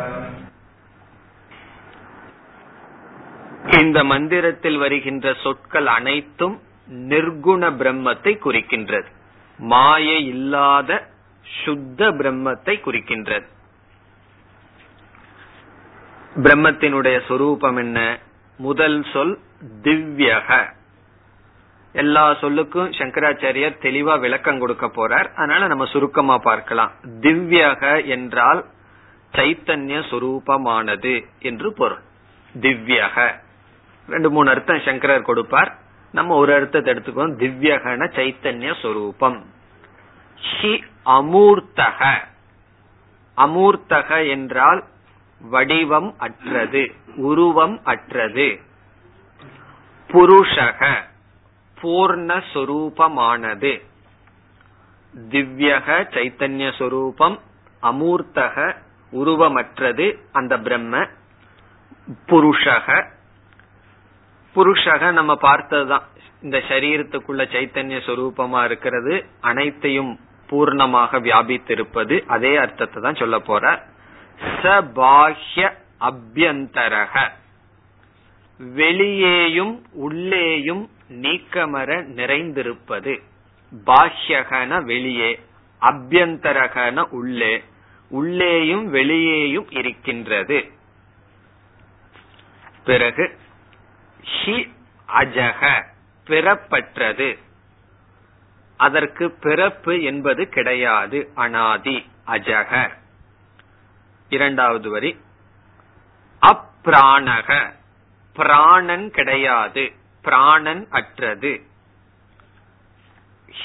A: இந்த மந்திரத்தில் வருகின்ற சொற்கள் அனைத்தும் நிர்குண பிரம்மத்தை குறிக்கின்றது. மாயை இல்லாத சுத்த பிரம்மத்தை குறிக்கின்றது. பிரம்மத்தினுடைய சொரூபம் என்ன? முதல் சொல் திவ்யக. எல்லா சொல்லுக்கும் சங்கராச்சாரியர் தெளிவா விளக்கம் கொடுக்க போறார். அதனால நம்ம சுருக்கமா பார்க்கலாம். திவ்யக என்றால் சைத்தன்ய சுரூபமானது என்று பொருள். திவ்யக. ரெண்டு மூணு அர்த்தம் சங்கரர் கொடுப்பார். நம்ம ஒரு அர்த்தத்தை எடுத்துக்கோம் திவ்யகன சைத்தன்ய சொரூபம். ஹி அமூர்த்தக. அமூர்த்தக என்றால் வடிவம் அற்றது உருவம் அற்றது. புருஷக பூர்ணஸ்வரூபமானது திவ்யக சைத்தன்ய சொரூபம் அமூர்த்தக உருவமற்றது அந்த பிரம்ம. புருஷக புருஷக நம்ம பார்த்ததுதான். இந்த சரீரத்துக்குள்ள சைத்தன்ய சொரூபமா இருக்கிறது அனைத்தையும் பூர்ணமாக வியாபித்திருப்பது அதே அர்த்தத்தை தான் சொல்ல போற. ச பாஹ்ய அபியந்தரக. வெளியேயும் உள்ளேயும் நீக்கமர நிறைந்திருப்பது. பாஹ்யகன வெளியே அபியந்தரகன உள்ளே உள்ளேயும் வெளியேயும் இருக்கின்றது. பிறகு ஹி அஜக பிறப்பற்றது. அதற்கு பிறப்பு என்பது கிடையாது. அனாதி அஜக இரண்டாவது வரி. அப்ராணக பிராணன் கிடையாது. பிராணன் அற்றது.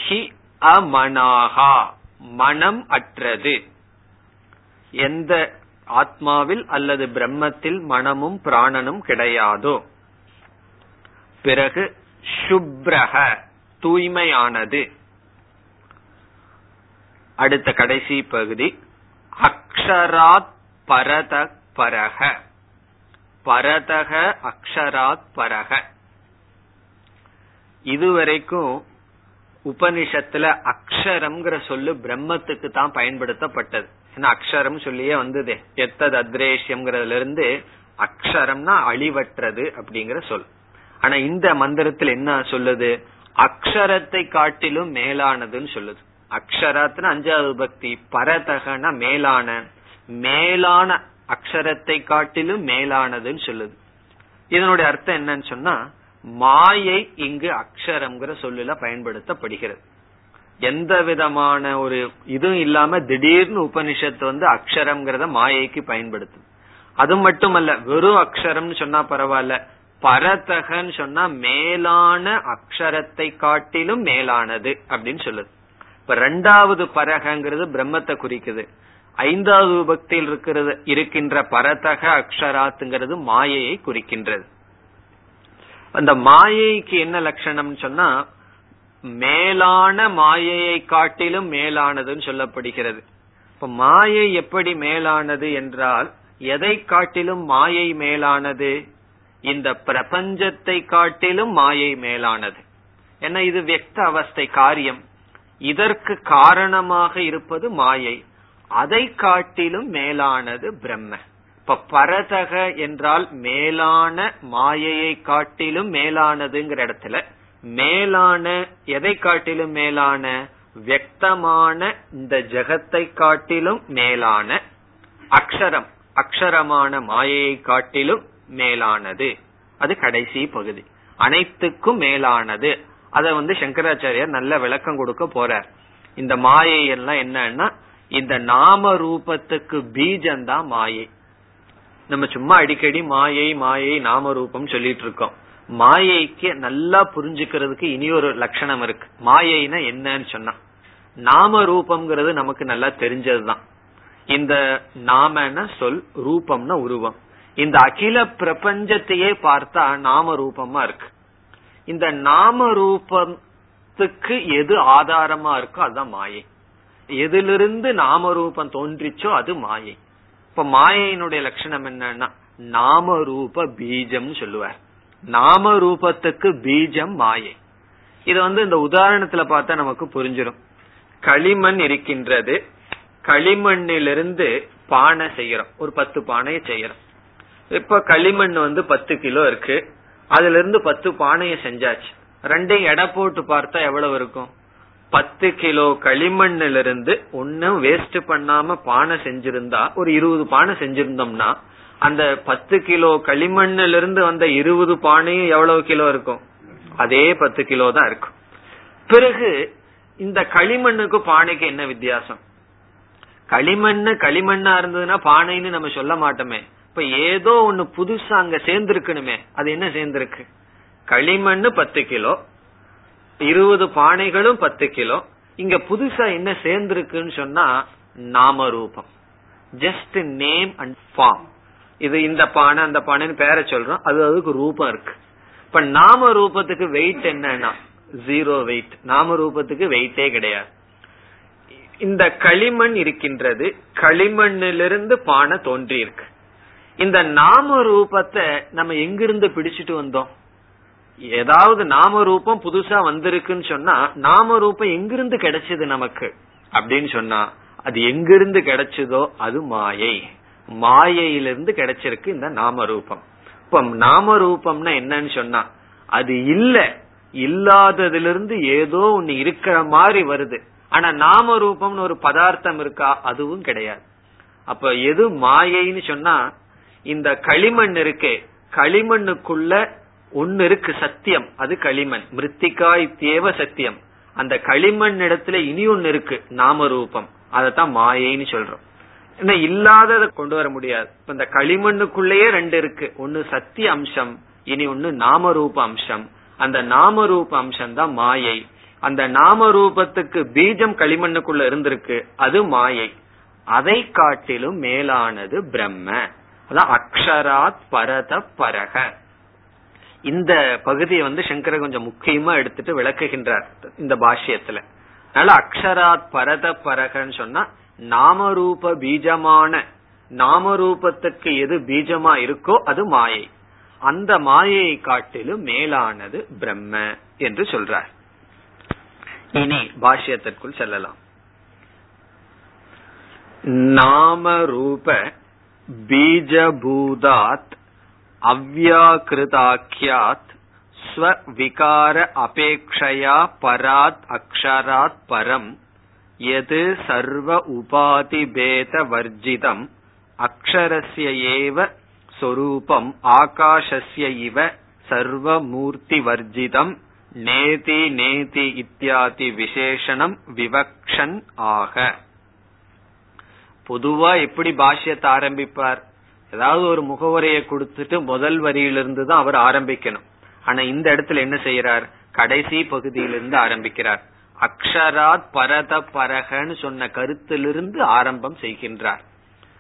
A: ஹி அமனாகா மனம் அற்றது. எந்த ஆத்மாவில் அல்லது பிரம்மத்தில் மனமும் பிராணனும் கிடையாதோ பிறகு சுப்ரக தூய்மையானது. அடுத்த கடைசி பகுதி அக்ஷராத் பரத பரக பரதக அக்ஷராத் பரக இதுவரைக்கும் உபனிஷத்துல அக்ஷரம்ங்கிற சொல்லு பிரம்மத்துக்கு தான் பயன்படுத்தப்பட்டது. ஏன்னா அக்ஷரம் சொல்லியே வந்தது. எத்தது அத்ரேஷ்யம்ங்கிறதுல இருந்து அக்ஷரம்னா அழிவற்றது அப்படிங்கிற சொல். ஆனா இந்த மந்திரத்தில் என்ன சொல்லுது? அக்ஷரத்தை காட்டிலும் மேலானதுன்னு சொல்லுது. அக்ஷராத்னா அஞ்சாவது பக்தி பரதகன மேலான. மேலான அக்ஷரத்தை காட்டிலும் மேலானதுன்னு சொல்லுது. இதனுடைய அர்த்தம் என்னன்னு சொன்னா மாயை இங்கு அக்ஷரம்ங்கிற சொல்லுல பயன்படுத்தப்படுகிறது. எந்த விதமான ஒரு இதுவும் இல்லாம திடீர்னு உபனிஷத்து வந்து அக்ஷரம்ங்கிறத மாயைக்கு பயன்படுத்தும். அது மட்டுமல்ல வெறும் அக்ஷரம்னு சொன்னா பரவாயில்ல பரதகன்னு சொன்னா மேலான அக்ஷரத்தை காட்டிலும் மேலானது அப்படின்னு சொல்லுது. இப்ப ரெண்டாவது பரகங்கிறது பிரம்மத்தை குறிக்குது. ஐந்தாவது விபக்தியில் இருக்கிறது இருக்கின்ற பரதக அக்ஷராத்துங்கிறது மாயையை குறிக்கின்றது. அந்த மாயைக்கு என்ன லட்சணம் சொன்னா மேலான மாயையை காட்டிலும் மேலானதுன்னு சொல்லப்படுகிறது. இப்ப மாயை எப்படி மேலானது என்றால் எதை காட்டிலும் மாயை மேலானது? இந்த பிரபஞ்சத்தை காட்டிலும் மாயை மேலானது. ஏன்னா இது வியக்த அவஸ்தை காரியம். இதற்கு காரணமாக இருப்பது மாயை. அதை காட்டிலும் மேலானது பிரம்ம. இப்ப பரதக என்றால் மேலான மாயையை காட்டிலும் மேலானதுங்கிற இடத்துல மேலான எதை காட்டிலும் மேலான? வியக்தமான இந்த ஜெகத்தை காட்டிலும் மேலான அக்ஷரம். அக்ஷரமான மாயையை காட்டிலும் மேலானது. அது கடைசி பகுதி. அனைத்துக்கும் மேலானது. அத வந்து சங்கராச்சாரியார் நல்ல விளக்கம் கொடுக்க போறார். இந்த மாயை எல்லாம் என்னன்னா இந்த நாம ரூபத்துக்கு பீஜம்தான் மாயை. நம்ம சும்மா அடிக்கடி மாயை மாயை நாம ரூபம் சொல்லிட்டு இருக்கோம். மாயைக்கு நல்லா புரிஞ்சுக்கிறதுக்கு இனி ஒரு லட்சணம் இருக்கு. மாயைனா என்னன்னு சொன்னா நாம ரூபம்ங்கிறது நமக்கு நல்லா தெரிஞ்சதுதான். இந்த நாமன சொல் ரூபம்னா உருவம். இந்த அகில பிரபஞ்சத்தையே பார்த்தா நாம ரூபமா இருக்கு. இந்த நாம ரூபத்துக்கு எது ஆதாரமா இருக்கோ அதுதான் மாயை. எதிலிருந்து நாம ரூபம் தோன்றிச்சோ அது மாயை. இப்ப மாயையினுடைய லட்சணம் என்னன்னா நாம ரூப பீஜம் சொல்லுவார். நாம ரூபத்துக்கு பீஜம் மாயை. இது வந்து இந்த உதாரணத்துல பார்த்தா நமக்கு புரிஞ்சிடும் களிமண் இருக்கின்றது. களிமண்ணிலிருந்து பானை செய்யறோம் ஒரு பத்து பானையை செய்யறோம் இப்ப களிமண் வந்து பத்து கிலோ இருக்கு. அதுல இருந்து பத்து பானைய செஞ்சாச்சு. ரெண்டையும் எடை போட்டு பார்த்தா எவ்வளவு இருக்கும்? பத்து கிலோ களிமண்ணில இருந்து ஒன்னும் வேஸ்ட் பண்ணாம பானை செஞ்சிருந்தா ஒரு இருபது பானை செஞ்சிருந்தோம்னா அந்த பத்து கிலோ களிமண்ணில இருந்து வந்த இருபது பானையும் எவ்வளவு கிலோ இருக்கும்? அதே பத்து கிலோ தான் இருக்கும். பிறகு இந்த களிமண்ணுக்கு பானைக்கு என்ன வித்தியாசம்? களிமண்ணு களிமண்ணா இருந்ததுன்னா பானைன்னு நம்ம சொல்ல மாட்டோமே. இப்ப ஏதோ ஒண்ணு புதுசா அங்க சேர்ந்திருக்கணுமே. அது என்ன சேர்ந்திருக்கு? களிமண் பத்து கிலோ இருபது பானைகளும் பத்து கிலோ. இங்க புதுசா என்ன சேர்ந்திருக்குன்னு சொன்னா நாம ரூபம் ஜஸ்ட் நேம் அண்ட் ஃபார்ம் இது இந்த பானை அந்த பானைன்னு பேரை சொல்றோம். அது அதுக்கு ரூபம் இருக்கு. இப்ப நாம ரூபத்துக்கு வெயிட் என்னன்னா ஜீரோ வெயிட் நாம ரூபத்துக்கு வெயிட்டே கிடையாது. இந்த களிமண் இருக்கின்றது களிமண்ணிலிருந்து பானை தோன்றி இருக்கு இந்த நாம ரூபத்தை நம்ம எங்கிருந்து பிடிச்சிட்டு வந்தோம்? ஏதாவது நாம ரூபம் புதுசா வந்திருக்குன்னு சொன்னா நாம ரூபம் எங்கிருந்து கிடைச்சது நமக்கு? அப்படின்னு சொன்னா அது எங்கிருந்து கிடைச்சதோ அது மாயை. மாயையிலிருந்து கிடைச்சிருக்கு இந்த நாம ரூபம் இப்ப நாம ரூபம்னா என்னன்னு சொன்னா அது இல்ல. இல்லாததிலிருந்து ஏதோ ஒண்ணு இருக்கிற மாதிரி வருது. ஆனா நாம ரூபம்னு ஒரு பதார்த்தம் இருக்கா? அதுவும் கிடையாது. அப்ப எது மாயைன்னு சொன்னா இந்த களிமண் இருக்கே. களிமண்ணுக்குள்ள ஒன்னு இருக்கு சத்தியம். அது களிமண். மிருத்திகாய் தேவ சத்தியம். அந்த களிமண் இடத்துல இனி ஒன்னு இருக்கு நாம ரூபம் அதத்தான் மாயைன்னு சொல்றோம். என்ன இல்லாததை கொண்டு வர முடியாது. இந்த களிமண்ணுக்குள்ளேயே ரெண்டு இருக்கு. ஒன்னு சத்திய அம்சம் இனி ஒன்னு நாம ரூப அம்சம். அந்த நாம ரூப அம்சம் தான் மாயை. அந்த நாம ரூபத்துக்கு பீஜம் களிமண்ணுக்குள்ள இருந்திருக்கு அது மாயை. அதை காட்டிலும் மேலானது பிரம்ம. அக்ஷராத் பரத பரக. இந்த பகுதியை வந்து சங்கர கொஞ்சம் முக்கியமா எடுத்துட்டு விளக்குகின்றார் இந்த பாஷ்யத்துல. அதனால அக்ஷராத் பரத பரகன்னு சொன்னா நாமரூப பீஜமான நாமரூபத்துக்கு எது பீஜமா இருக்கோ அது மாயை. அந்த மாயையை காட்டிலும் மேலானது பிரம்ம என்று சொல்றார். இனி பாஷ்யத்திற்குள் செல்லலாம். நாம ரூப பீஜபூதாத் அவ்யாக்கிருதாக்கியாத் ஸ்வவிகார அபேக்ஷயா பராத் அக்ஷராத் பரம் எது சர்வ உபாதி பேத வர்ஜிதம் அக்ஷரஸ்ய ஏவ சொரூபம் ஆகாஷஸ்ய இவ சர்வமூர்த்தி வர்ஜிதம் நேதி நேதி இத்தியாதி விசேஷனம் விவக்ஷன் ஆக பொதுவா எப்படி பாஷ்யத்தை ஆரம்பிப்பார்? ஏதாவது ஒரு முகவரையை கொடுத்துட்டு முதல் வரியிலிருந்து தான் அவர் ஆரம்பிக்கணும். ஆனா இந்த இடத்துல என்ன செய்யறார்? கடைசி பகுதியிலிருந்து ஆரம்பிக்கிறார். அக்ஷராத் பரத பரகன்னு சொன்ன கருத்திலிருந்து ஆரம்பம் செய்கின்றார்.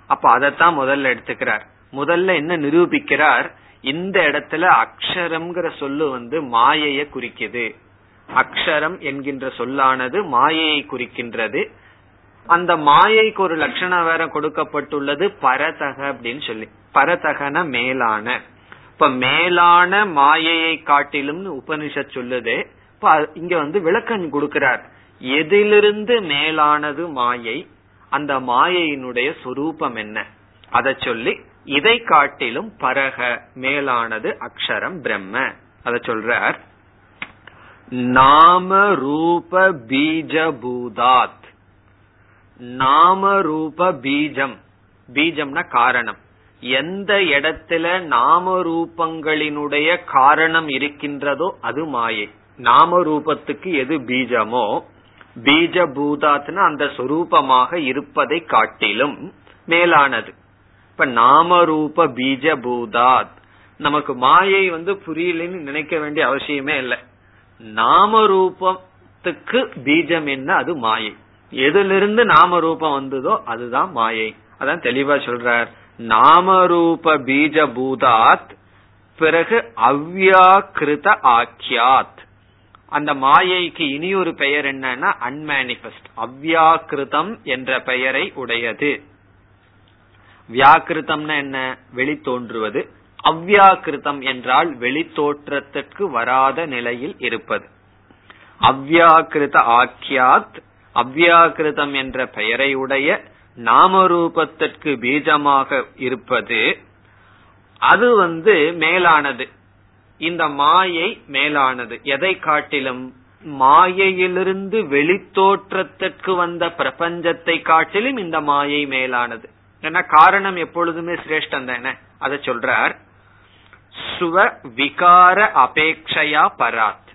A: அப்ப அதைத்தான் முதல்ல எடுத்துக்கிறார். முதல்ல என்ன நிரூபிக்கிறார்? இந்த இடத்துல அக்ஷரம்ங்கிற சொல்லு வந்து மாயைய குறிக்குது. அக்ஷரம் என்கின்ற சொல்லானது மாயையை குறிக்கின்றது. அந்த மாயைக்கு ஒரு லட்சணம் வேற கொடுக்கப்பட்டுள்ளது பரதக அப்படின்னு சொல்லி. பரதகன மேலான. இப்ப மேலான மாயையை காட்டிலும் உபனிஷத் சொல்லுது. இப்ப இங்க வந்து விளக்கம் கொடுக்கிறார். எதிலிருந்து மேலானது மாயை அந்த மாயையினுடைய சொரூபம் என்ன? அதை சொல்லி இதை காட்டிலும் பரக மேலானது அக்ஷரம் பிரம்ம. அத சொல்றார். நாம ரூப பீஜபூதாத் நாம ரூப பீஜம் பீஜம்னா காரணம். எந்த இடத்துல நாம ரூபங்களினுடைய காரணம் இருக்கின்றதோ அது மாயை. நாம ரூபத்துக்கு எது பீஜமோ பீஜ பூதாத்னா அந்த சொரூபமாக இருப்பதை காட்டிலும் மேலானது. இப்ப நாம ரூப பீஜ பூதாத் நமக்கு மாயை வந்து புரியலன்னு நினைக்க வேண்டிய அவசியமே இல்லை. நாம ரூபத்துக்கு பீஜம் என்ன? அது மாயை. எதிலிருந்து நாம ரூபம் வந்ததோ அதுதான் மாயை. அதான் தெளிவா சொல்றார். நாமரூப பீஜ பூதாத் பிறகு அவ்யாக்கிருத ஆக்கியாத். அந்த மாயைக்கு இனி ஒரு பெயர் என்னன்னா அன்மேனிபெஸ்ட் அவ்யாக்கிருதம் என்ற பெயரை உடையது. வியாக்கிருத்தம்னா என்ன? வெளி தோன்றுவது அவ்யாக்கிருதம் என்றால் வெளித்தோற்றத்திற்கு வராத நிலையில் இருப்பது. அவ்யாக்கிருத ஆக்கியாத் அவ்யாகிருதம் என்ற பெயரை உடைய நாமரூபத்திற்கு பீஜமாக இருப்பது அது வந்து மேலானது. இந்த மாயை மேலானது. எதை காட்டிலும் மாயையிலிருந்து வெளித்தோற்றத்திற்கு வந்த பிரபஞ்சத்தை காட்டிலும் இந்த மாயை மேலானது. ஏன்னா காரணம் எப்பொழுதுமே சிரேஷ்டம் தானே? அதை சொல்றார். சுவ விகார அபேக்ஷையா பராத்.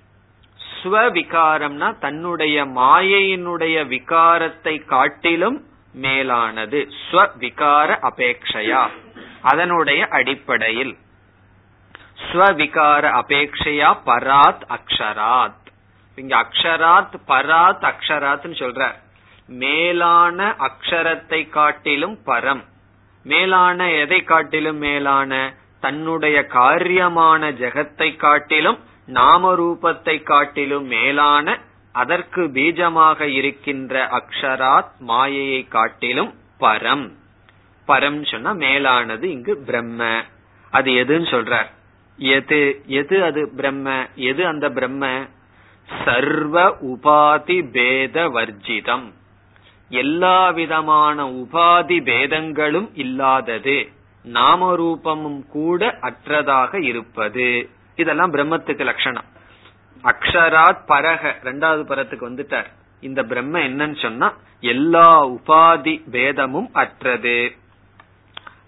A: ஸ்வ விகாரம்னா தன்னுடைய மாயையினுடைய விகாரத்தை காட்டிலும் மேலானது. ஸ்வ விகார அபேக்ஷையா. அதனுடைய அடிப்படையில். ஸ்வவிகார அபேக்ஷையா பராத் அக்ஷராத். இங்க அக்ஷராத் பராத் அக்ஷராத்னு சொல்ற. மேலான அக்ஷரத்தை காட்டிலும் பரம். மேலான எதை காட்டிலும் மேலான? தன்னுடைய காரியமான ஜெகத்தை காட்டிலும் நாமரூபத்தை காட்டிலும் மேலான அதற்கு பீஜமாக இருக்கின்ற அக்ஷராத் மாயையை காட்டிலும் பரம். பரம் சொன்னா மேலானது இங்கு பிரம்ம. அது எதுன்னு சொல்றார்? எது எது அது பிரம்ம? எது அந்த பிரம்ம? சர்வ உபாதி பேத வர்ஜிதம். எல்லா விதமான உபாதி பேதங்களும் இல்லாதது. நாமரூபமும் கூட அற்றதாக இருப்பது. இதெல்லாம் பிரம்மத்துக்கு லட்சணம். அக்ஷராத் பரக ரெண்டாவது பரத்துக்கு வந்துட்டார். இந்த பிரம்ம என்னன்னு சொன்னா எல்லா உபாதி பேதமும் அற்றது.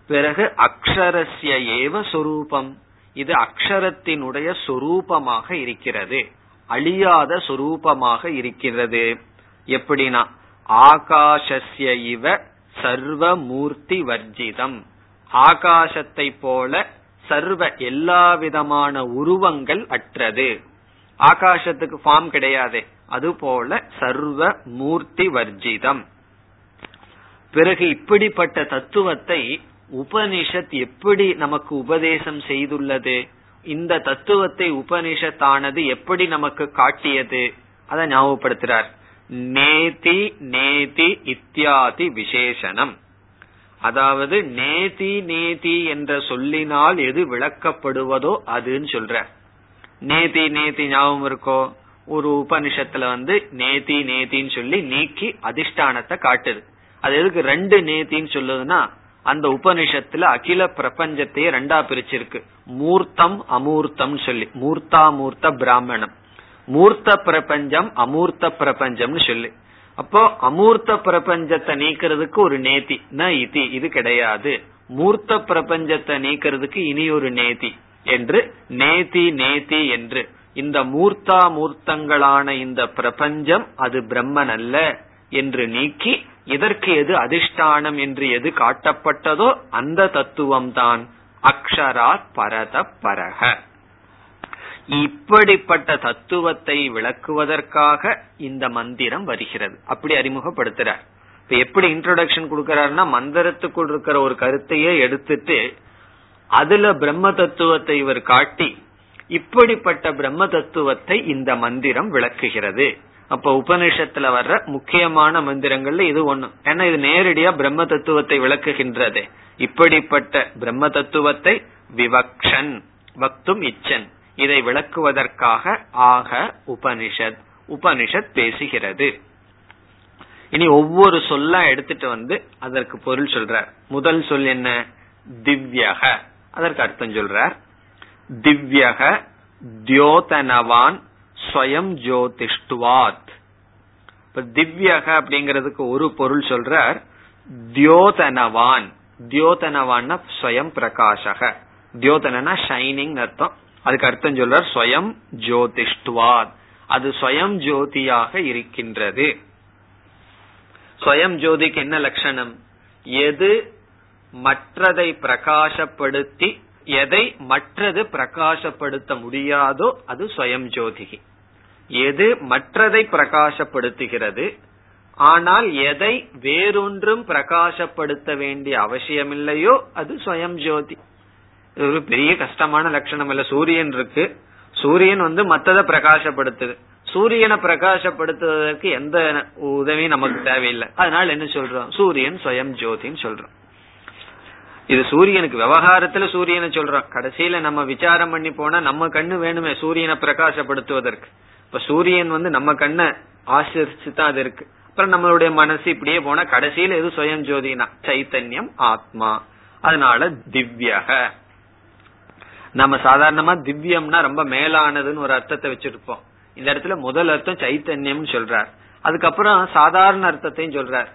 A: பிறகு அக்ஷரஸ்ய ஏவ சொரூபம். இது அக்ஷரத்தினுடைய சொரூபமாக இருக்கிறது. அழியாத சொரூபமாக இருக்கிறது. எப்படின்னா ஆகாஷஸ்ய இவ சர்வ மூர்த்தி வர்ஜிதம். ஆகாசத்தை போல சர்வ எல்லா விதமான உருவங்கள் அற்றது. ஆகாசத்துக்கு ஃபார்ம் கிடையாது. அதுபோல சர்வ மூர்த்தி வர்ஜிதம். பிறகு இப்படிப்பட்ட தத்துவத்தை உபனிஷத் எப்படி நமக்கு உபதேசம் செய்துள்ளது? இந்த தத்துவத்தை உபனிஷத்தானது எப்படி நமக்கு காட்டியது? அதை ஞாபகப்படுத்துறார். நேதி நேதி இத்தியாதி விசேஷனம். அதாவது நேதி நேதி என்ற சொல்லினால் எது விளக்கப்படுவதோ அதுன்னு சொல்ற. நேதி நேதி ஞாபகம் இருக்கோ? ஒரு உபனிஷத்துல வந்து நேதி நேத்தின்னு சொல்லி நீக்கி அதிஷ்டானத்தை காட்டுது. அது எதுக்கு ரெண்டு நேத்தின்னு சொல்லுதுன்னா அந்த உபனிஷத்துல அகில பிரபஞ்சத்தையே ரெண்டா பிரிச்சிருக்கு. மூர்த்தம் அமூர்த்தம் சொல்லி. மூர்த்தா மூர்த்த பிராமணம். மூர்த்த பிரபஞ்சம் அமூர்த்த பிரபஞ்சம்னு சொல்லி. அப்போ அமூர்த்த பிரபஞ்சத்தை நீக்கிறதுக்கு ஒரு நேதி. ந இதி இது கிடையாது. மூர்த்த பிரபஞ்சத்தை நீக்கிறதுக்கு இனி ஒரு நேதி என்று நேதி நேதி என்று. இந்த மூர்த்தா மூர்த்தங்களான இந்த பிரபஞ்சம் அது பிரம்மன் அல்ல என்று நீக்கி இதற்கு எது அதிஷ்டானம் என்று எது காட்டப்பட்டதோ அந்த தத்துவம் தான் அக்ஷராத் பரத பரக இப்படிப்பட்ட தத்துவத்தை விளக்குவதற்காக இந்த மந்திரம் வருகிறது. அப்படி அறிமுகப்படுத்துறார். இப்ப எப்படி இன்ட்ரோடக்ஷன் கொடுக்கிறாருன்னா மந்திரத்துக்குள் இருக்கிற ஒரு கருத்தையே எடுத்துட்டு அதுல பிரம்ம தத்துவத்தை இவர் காட்டி இப்படிப்பட்ட பிரம்ம தத்துவத்தை இந்த மந்திரம் விளக்குகிறது. அப்ப உபனிஷத்துல வர்ற முக்கியமான மந்திரங்கள்ல இது ஒண்ணு. ஏன்னா இது நேரடியா பிரம்ம தத்துவத்தை விளக்குகின்றது. இப்படிப்பட்ட பிரம்ம தத்துவத்தை விவக்ஷன் வக்தும் இச்சன். இதை விளக்குவதற்காக ஆக உபனிஷத் உபனிஷத் பேசுகிறது. இனி ஒவ்வொரு சொல்லா எடுத்துட்டு வந்து அதற்கு பொருள் சொல்றார். முதல் சொல் என்ன? திவ்யக. அதற்கு அர்த்தம் சொல்றார். திவ்யக தியோதனவான் ஸ்வயம் ஜோதிஷ்டுவாத். இப்ப திவ்யக அப்படிங்கறதுக்கு ஒரு பொருள் சொல்றார். தியோதனவான். தியோதனவான் ஸ்வயம் பிரகாஷக. தியோதனா ஷைனிங் அர்த்தம். அதுக்கு அர்த்தம் சொல்றார் ஸ்வயம் ஜோதிஷ்டுவாத் அது ஸ்வயம் ஜோதியாக இருக்கின்றது. ஸ்வயம் ஜோதிக்கு என்ன லட்சணம்? எது மற்றதை பிரகாசப்படுத்தி எதை மற்றது பிரகாசப்படுத்த முடியாதோ அது ஸ்வயம் ஜோதிகி. எது மற்றதை பிரகாசப்படுத்துகிறது ஆனால் எதை வேறொன்றும் பிரகாசப்படுத்த வேண்டிய அவசியமில்லையோ அது ஸ்வயம் ஜோதி. இது ஒரு பெரிய கஷ்டமான லட்சணம் இல்ல. சூரியன் இருக்கு. சூரியன் வந்து மத்ததை பிரகாசப்படுத்துது. சூரியனை பிரகாசப்படுத்துவதற்கு எந்த உதவியும் நமக்கு தேவையில்லை. அதனால என்ன சொல்றோம்? சூரியன் சுயம் ஜோதின்னு சொல்றோம். இது சூரியனுக்கு விவகாரத்துல சூரியனை சொல்றோம். கடைசியில நம்ம விசாரம் பண்ணி போனா நம்ம கண்ணு வேணுமே சூரியனை பிரகாசப்படுத்துவதற்கு. இப்ப சூரியன் வந்து நம்ம கண்ணை ஆசிரிச்சு தான் அது இருக்கு. அப்புறம் நம்மளுடைய மனசு இப்படியே போனா கடைசியில எது சுயம் ஜோதினா? சைத்தன்யம் ஆத்மா. அதனால திவ்யக. நம்ம சாதாரணமா திவ்யம்னா ரொம்ப மேலானதுன்னு ஒரு அர்த்தத்தை வச்சிருப்போம். இந்த இடத்துல முதல் அர்த்தம் சைத்தன்யம் சொல்றார். அதுக்கப்புறம் சாதாரண அர்த்தத்தையும் சொல்றார்.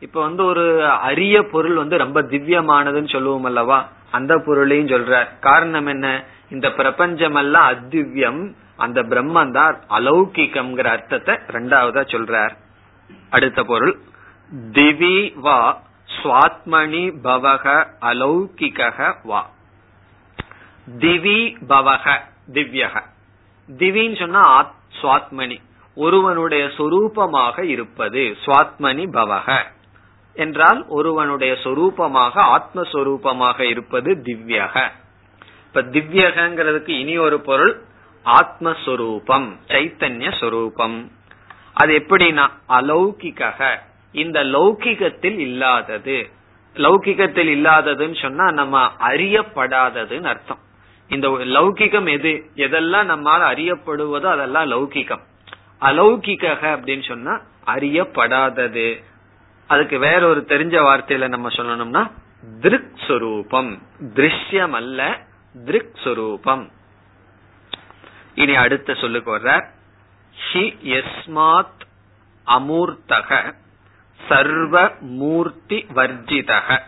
A: இப்ப வந்து ஒரு அரிய பொருள் வந்து ரொம்ப திவ்யமானதுன்னு சொல்லுவோம் அல்லவா? அந்த பொருளையும் சொல்றார். காரணம் என்ன? இந்த பிரபஞ்சம் எல்லாம் அத்திவ்யம் அந்த பிரம்மன் தான் அலௌகிகம்ங்கிற அர்த்தத்தை ரெண்டாவதா சொல்றார். அடுத்த பொருள். திவி வா சுவாத்மணி பவக அலௌகிக வா. திவி பவக திவ்யக திவின்னு சொன்னா சுவாத்மணி ஒருவனுடைய சொரூபமாக இருப்பது சுவாத்மனி பவக என்றால் ஒருவனுடைய சொரூபமாக ஆத்மஸ்வரூபமாக இருப்பது திவ்யக இப்ப திவ்யகங்கிறதுக்கு இனி ஒரு பொருள் ஆத்மஸ்வரூபம் சைத்தன்ய சொரூபம். அது எப்படின்னா அலௌகிக இந்த லௌகிகத்தில் இல்லாதது. லௌகிகத்தில் இல்லாததுன்னு சொன்னா நம்ம அறியப்படாததுன்னு அர்த்தம். இந்த லௌகிகம் எது? எதெல்லாம் நம்மால் அறியப்படுவதோ அதெல்லாம் லௌகிகம். அலௌகிக அப்படின்னு சொன்னா அறியப்படாதது. அதுக்கு வேற ஒரு தெரிஞ்ச வார்த்தையில நம்ம சொல்லணும்னா திருக் சுரூபம் திருஷ்யம் அல்ல திருக் சுரூபம் இனி அடுத்த சொல்லுக்கு வர்ற. ஹி எஸ்மாத் அமூர்த்தக சர்வ மூர்த்தி வர்ஜிதக.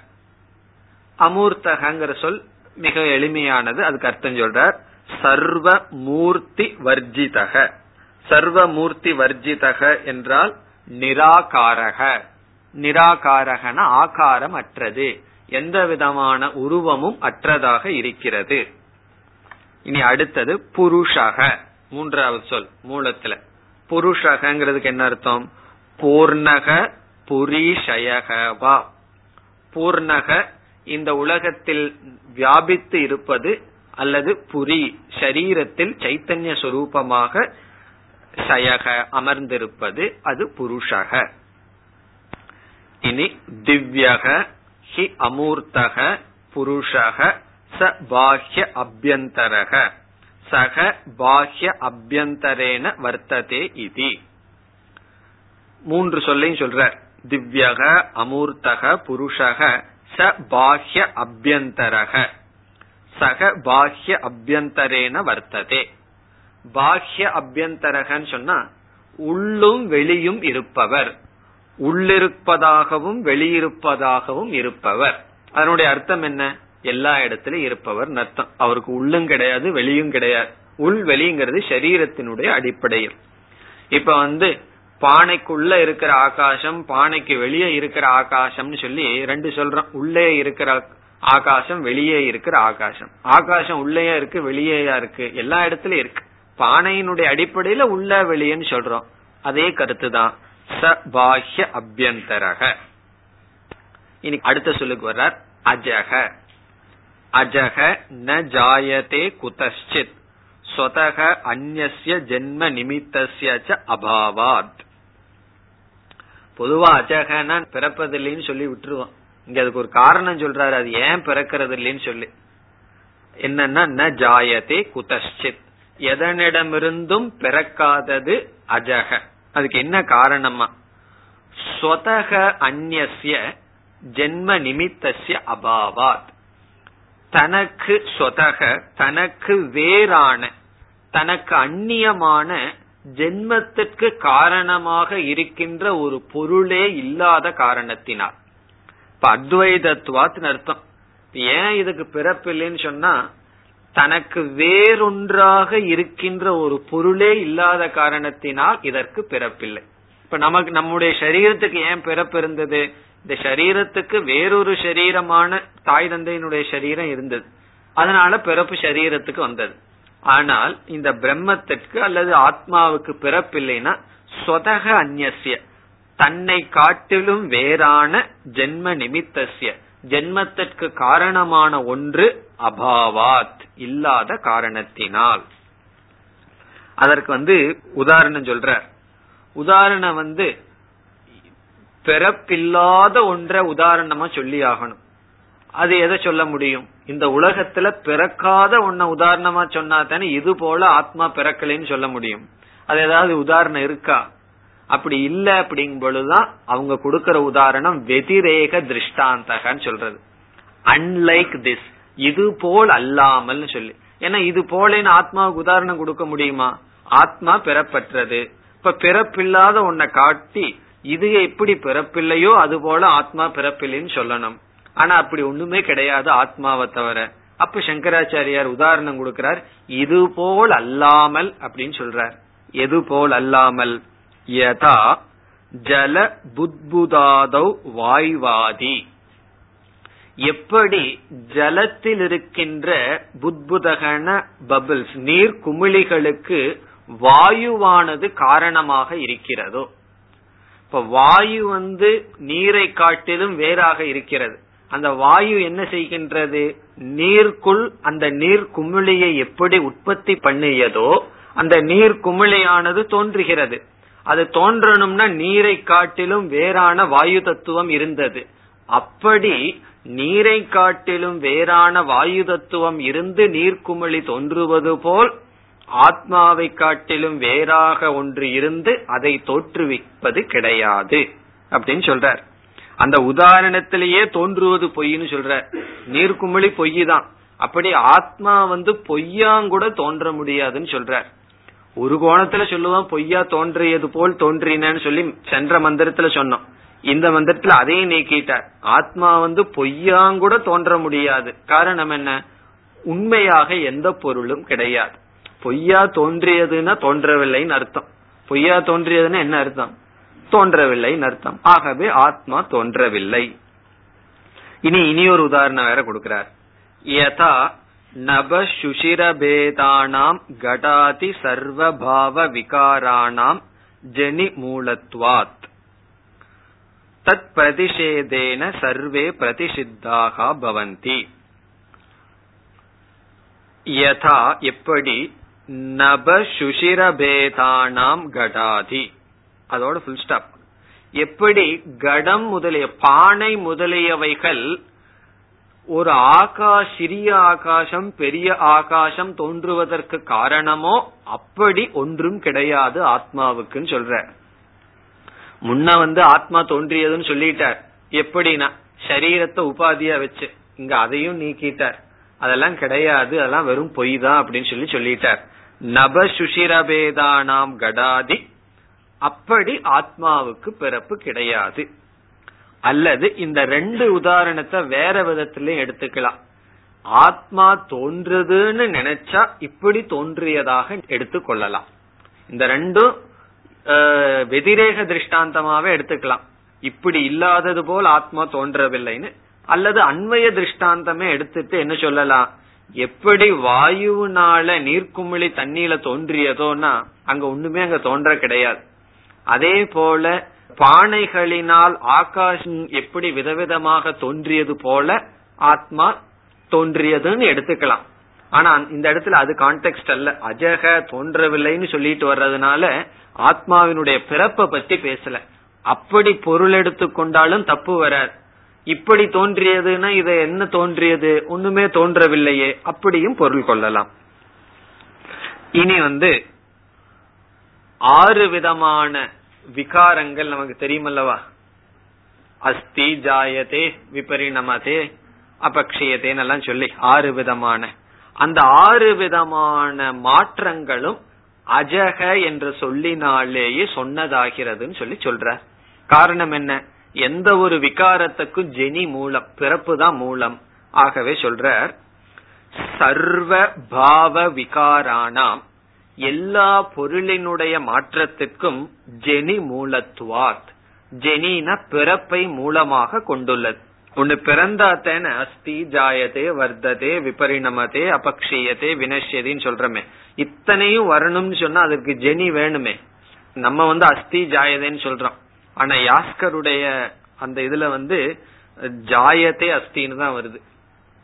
A: அமூர்த்தகங்கிற சொல் மிக எளிமையானது. அதுக்கு அர்த்தம் சொல்றார். சர்வ மூர்த்தி வர்ஜிதக. சர்வ மூர்த்தி வர்ஜிதக என்றால் நிராகாரக. நிராகாரகன ஆகாரம் அற்றது எந்த விதமான உருவமும் அற்றதாக இருக்கிறது. இனி அடுத்தது புருஷக. மூன்றாவது சொல் மூலத்துல. புருஷகங்கிறதுக்கு என்ன அர்த்தம்? பூர்ணக புரிஷயக வா. பூர்ணக இந்த உலகத்தில் வியாபித்து இருப்பது அல்லது புரி சரீரத்தில் சைத்தன்ய சுரூபமாக சயக அமர்ந்திருப்பது அது புருஷக. இனி திவ்யக ஹி அமூர்த்தக புருஷக ச பாஹ்ய அபியந்தரக. சக பாஹ்ய அபியந்தரேன வர்த்ததே இதி. மூன்று சொல்லையும் சொல்ற திவ்யக அமூர்த்தக புருஷக ச பாஹ்ய அபியந்தரக சக பாஹ்ய அபியந்தரேன வர்த்ததே. பாஹ்ய அபியந்தரகன்னு சொன்னா உள்ளும் வெளியும் இருப்பவர். உள்ளிருப்பதாகவும் வெளியிருப்பதாகவும் இருப்பவர். அதனுடைய அர்த்தம் என்ன? எல்லா இடத்திலும் இருப்பவர் அர்த்தம் அவருக்கு உள்ளும் கிடையாது வெளியும் கிடையாது. உள் வெளிங்கிறது சரீரத்தினுடைய அடிப்படையில். இப்ப வந்து பானைக்குள்ள இருக்கிற ஆகாசம் பானைக்கு வெளியே இருக்கிற ஆகாசம்னு சொல்லி ரெண்டு சொல்றோம். உள்ளே இருக்கிற ஆகாசம் வெளியே இருக்கிற ஆகாசம். ஆகாசம் உள்ளேயா இருக்கு வெளியேயா இருக்கு? எல்லா இடத்துலயும் இருக்கு. பானையினுடைய அடிப்படையில உள்ள வெளியேன்னு சொல்றோம். அதே கருத்து தான் ச பாஹ்ய அபியந்தரக இனி அடுத்த சொல்லுக்கு வர்றார். அஜக அஜக ந ஜாயதே குதச்சித் சொதக அந்நிய ஜென்ம நிமித்தசிய அபாவாத். பொதுவா அஜகனா பிறப்பதில்லைன்னு சொல்லி விட்டுருவோம். இங்க அதுக்கு ஒரு காரணம் சொல்றாரு அது ஏன் பிறக்கிறது இல்லைன்னு சொல்லி. என்னன்னா ந ஜாயதே குதஷ்சித். எதனிடமிருந்தும் பிறக்காதது அஜக. அதுக்கு என்ன காரணமா ஸ்வதக அந்நிய ஜென்ம நிமித்தசிய அபாவாத். தனக்கு சொதக தனக்கு வேறான தனக்கு அந்நியமான ஜென்மத்திற்கு காரணமாக இருக்கின்ற ஒரு பொருளே இல்லாத காரணத்தினால். இப்ப அத்வைதத்துவாத் அர்த்தம். ஏன் இதுக்கு பிறப்பில்லைன்னு சொன்னா தனக்கு வேறொன்றாக இருக்கின்ற ஒரு பொருளே இல்லாத காரணத்தினால் இதற்கு பிறப்பில்லை. இப்ப நமக்கு நம்முடைய சரீரத்துக்கு ஏன் பிறப்பு இருந்தது? இந்த சரீரத்துக்கு வேறொரு சரீரமான தாய் தந்தையினுடைய சரீரம் இருந்தது. அதனால பிறப்பு சரீரத்துக்கு வந்தது. ஆனால் இந்த பிரம்மத்திற்கு அல்லது ஆத்மாவுக்கு பிறப்பில்லைன்னா சொதக அந்நிய தன்னை காட்டிலும் வேறான ஜென்ம நிமித்தசிய ஜென்மத்திற்கு காரணமான ஒன்று அபாவாத் இல்லாத காரணத்தினால். அதற்கு வந்து உதாரணம் சொல்ற உதாரணம் வந்து பிறப்பில்லாத ஒன்றை உதாரணமா சொல்லி ஆகணும் அது எதை சொல்ல முடியும்? இந்த உலகத்துல பிறக்காத ஒன்ன உதாரணமா சொன்னா தானே இது போல ஆத்மா பிறக்கலைன்னு சொல்ல முடியும். அது ஏதாவது உதாரணம் இருக்கா? அப்படி இல்ல அப்படிங்கும் பொழுதுதான் அவங்க கொடுக்கற உதாரணம் வெதிரேக திருஷ்டாந்தகன்னு சொல்றது. அன்லைக் திஸ் இது போல் அல்லாமல் சொல்லி. ஏன்னா இது போலன்னு ஆத்மாவுக்கு உதாரணம் கொடுக்க முடியுமா? ஆத்மா பிறப்பற்றது. இப்ப பிறப்பில்லாத ஒன்ன காட்டி இது எப்படி பிறப்பில்லையோ அது போல ஆத்மா பிறப்பில்லைன்னு சொல்லணும். ஆனா அப்படி ஒண்ணுமே கிடையாது ஆத்மாவை தவிர. அப்ப சங்கராச்சாரியார் உதாரணம் கொடுக்கிறார் இது போல் அல்லாமல் அப்படின்னு சொல்றார். எது போல் அல்லாமல்? யதா ஜல புத்புதாதௌ வாய்வாதி. எப்படி ஜலத்தில் இருக்கின்ற புத்புதகன பபிள்ஸ் நீர் குமிழிகளுக்கு வாயுவானது காரணமாக இருக்கிறதோ? இப்ப வாயு வந்து நீரை காட்டிலும் வேறாக இருக்கிறது. அந்த வாயு என்ன செய்கின்றது? நீருக்குள் அந்த நீர் குமிழியை எப்படி உற்பத்தி பண்ணியதோ அந்த நீர் குமிழியானது தோன்றுகிறது. அது தோன்றணும்னா நீரை காட்டிலும் வேறான வாயு தத்துவம் இருந்தது. அப்படி நீரை காட்டிலும் வேறான வாயு தத்துவம் இருந்து நீர்க்குமிழி தோன்றுவது போல் ஆத்மாவை காட்டிலும் வேறாக ஒன்று இருந்து அதை தோற்றுவிப்பது கிடையாது. அப்படின்னு சொல்றார். அந்த உதாரணத்திலேயே தோன்றுவது பொய்ன்னு சொல்ற. நீர்க்குமிழி பொய் தான் அப்படி ஆத்மா வந்து பொய்யாங்கூட தோன்ற முடியாதுன்னு சொல்றார் ஒரு கோணத்துல சொல்லுவோம் பொய்யா தோன்றியது போல் தோன்றினு சொல்லி சென்ற மந்திரத்துல சொன்னோம். இந்த மந்திரத்துல அதையும் நீக்கிட்டார். ஆத்மா வந்து பொய்யாங்கூட தோன்ற முடியாது. காரணம் என்ன? உண்மையாக எந்த பொருளும் கிடையாது. பொய்யா தோன்றியதுன்னா தோன்றவில்லைன்னு அர்த்தம். பொய்யா தோன்றியதுன்னா என்ன அர்த்தம்? தோன்றவில்லை அர்த்தம். ஆகவே ஆத்மா தோன்றவில்லை. இனி இனி ஒரு உதாரணம் வேற கொடுக்கிறார். யதா நப சுஷிரபேதானாம் கடாதி சர்வபாவ விகாராணாம் ஜெனி மூலத்வாத். தத் பிரதிஷேதேன சர்வே பிரதிஷித்தாக பவந்தி. யதா எப்படி? நப சுஷிரபேதானாம் கடாதி. அதோட ஃபுல் ஸ்டாப் எப்படி கடம் முதலிய பானை முதலியவைகள் ஒரு ஆகாஷ் சிறிய ஆகாசம் பெரிய ஆகாசம் தோன்றுவதற்கு காரணமோ அப்படி ஒன்றும் கிடையாது ஆத்மாவுக்குன்னு சொல்ற. முன்ன வந்து ஆத்மா தோன்றியதுன்னு சொல்லிட்டார். எப்படின்னா சரீரத்தை உபாதியா வச்சு இங்க அதையும் நீக்கிட்டார். அதெல்லாம் கிடையாது அதெல்லாம் வெறும் பொய் தான் அப்படின்னு சொல்லி சொல்லிட்டார். நப சுஷிரபேதானாம் கடாதி அப்படி ஆத்மாவுக்கு பிறப்பு கிடையாது. அல்லது இந்த ரெண்டு உதாரணத்தை வேற விதத்திலையும் எடுத்துக்கலாம். ஆத்மா தோன்றுதுன்னு நினைச்சா இப்படி தோன்றியதாக எடுத்துக்கொள்ளலாம் இந்த ரெண்டும் வெதிரேக திருஷ்டாந்தமாவே எடுத்துக்கலாம். இப்படி இல்லாதது போல் ஆத்மா தோன்றவில்லைன்னு. அல்லது அண்மைய திருஷ்டாந்தமே எடுத்துட்டு என்ன சொல்லலாம்? எப்படி வாயுனால நீர்க்குமிழி தண்ணியில தோன்றியதோனா அங்க ஒண்ணுமே அங்க தோன்ற கிடையாது. அதே போல பானைகளினால் ஆகாஷம் எப்படி விதவிதமாக தோன்றியது போல ஆத்மா தோன்றியதுன்னு எடுத்துக்கலாம். ஆனா இந்த இடத்துல அது கான்டெக்ட் அல்ல. அஜக தோன்றவில்லைன்னு சொல்லிட்டு வர்றதுனால ஆத்மாவினுடைய பிறப்பை பத்தி பேசல. அப்படி பொருள் எடுத்துக்கொண்டாலும் தப்பு வராது. இப்படி தோன்றியதுன்னா இது என்ன தோன்றியது? ஒண்ணுமே தோன்றவில்லையே. அப்படியும் பொருள் கொள்ளலாம். இனி வந்து ஆறு விதமான விகாரங்கள் நமக்கு தெரியுமல்லவா? அஸ்தி ஜாயதே விபரிணமதே அபக்ஷயத்தேன்னு எல்லாம் சொல்லி ஆறு விதமான. அந்த ஆறு விதமான மாற்றங்களும் அஜக என்று சொல்லினாலேயே சொன்னதாகிறதுன்னு சொல்லி சொல்ற. காரணம் என்ன? எந்த ஒரு விகாரத்துக்கும் ஜெனி மூலம் பிறப்பு தான் மூலம். ஆகவே சொல்றார் சர்வ பாவ விகாரானாம். எல்லா பொருளினுடைய மாற்றத்திற்கும் ஜெனி மூலத்துவாத். ஜெனின பிறப்பை மூலமாக கொண்டுள்ளது. ஒன்னு பிறந்தாத்தேன அஸ்தி ஜாயதே வர்த்ததே விபரிணமதே அபக்ஷியதே வினஷ்யதின்னு சொல்றமே. இத்தனையும் வரணும்னு சொன்னா அதற்கு ஜெனி வேணுமே. நம்ம வந்து அஸ்தி ஜாயதேன்னு சொல்றோம். ஆனா யாஸ்கருடைய அந்த இதுல வந்து ஜாயத்தே அஸ்தின்னு தான் வருது.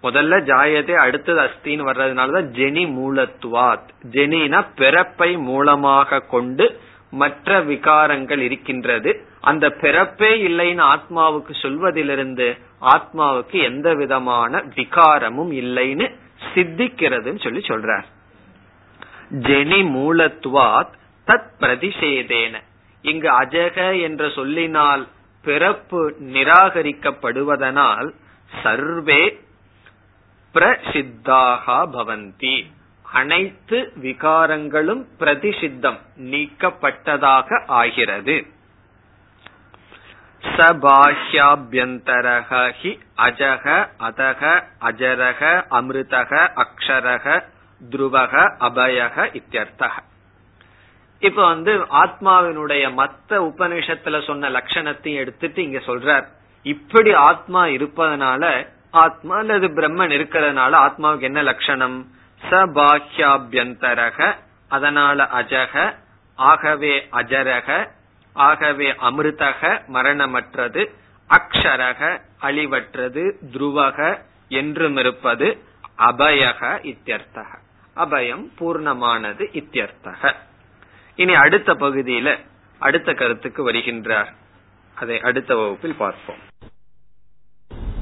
A: முதல்ல ஜாயதே அடுத்தது அஸ்தின்னு வர்றதுனாலதான் ஜெனி மூலத்துவாத். ஜெனினா பிறப்பை மூலமாக கொண்டு மற்ற விகாரங்கள் இருக்கின்றது. அந்த பிறப்பே இல்லைன்னு ஆத்மாவுக்கு சொல்வதிலிருந்து ஆத்மாவுக்கு எந்த விதமான விகாரமும் இல்லைன்னு சித்திக்கிறதுன்னு சொல்லி சொல்றார். ஜெனி மூலத்துவாத் தத் பிரதிஷேதேன. இங்கு அஜக என்ற சொல்லினால் பிறப்பு நிராகரிக்கப்படுவதனால் சர்வே பிரசித்தாகா பவந்தி. அனைத்து விகாரங்களும் பிரதிஷித்தம் நீக்கப்பட்டதாக ஆகிறது. சபாஹ்யாபியந்தரக ஹி அஜக அதக அஜரக அமிர்தக அக்ஷரக துருவக அபயக இத்தியர்த்தக இப்ப வந்து ஆத்மாவினுடைய மத்த உபநிஷத்துல சொன்ன லட்சணத்தையும் எடுத்துட்டு இங்க சொல்றார். இப்படி ஆத்மா இருப்பதனால ஆத்மா அல்லது பிரம்மன் இருக்கிறதுனால ஆத்மாவுக்கு என்ன லட்சணம்? சபாஹ்யாபியந்தரக அதனால அஜக ஆகவே அஜரக ஆகவே அமிர்தக மரணமற்றது அக்ஷரக அழிவற்றது துருவக என்றும் இருப்பது அபயக இத்தியர்த்தக. அபயம் பூர்ணமானது இத்தியர்த்தக. இனி அடுத்த பகுதியில அடுத்த கருத்துக்கு வருகின்றார். அதை அடுத்த வகுப்பில் பார்ப்போம்.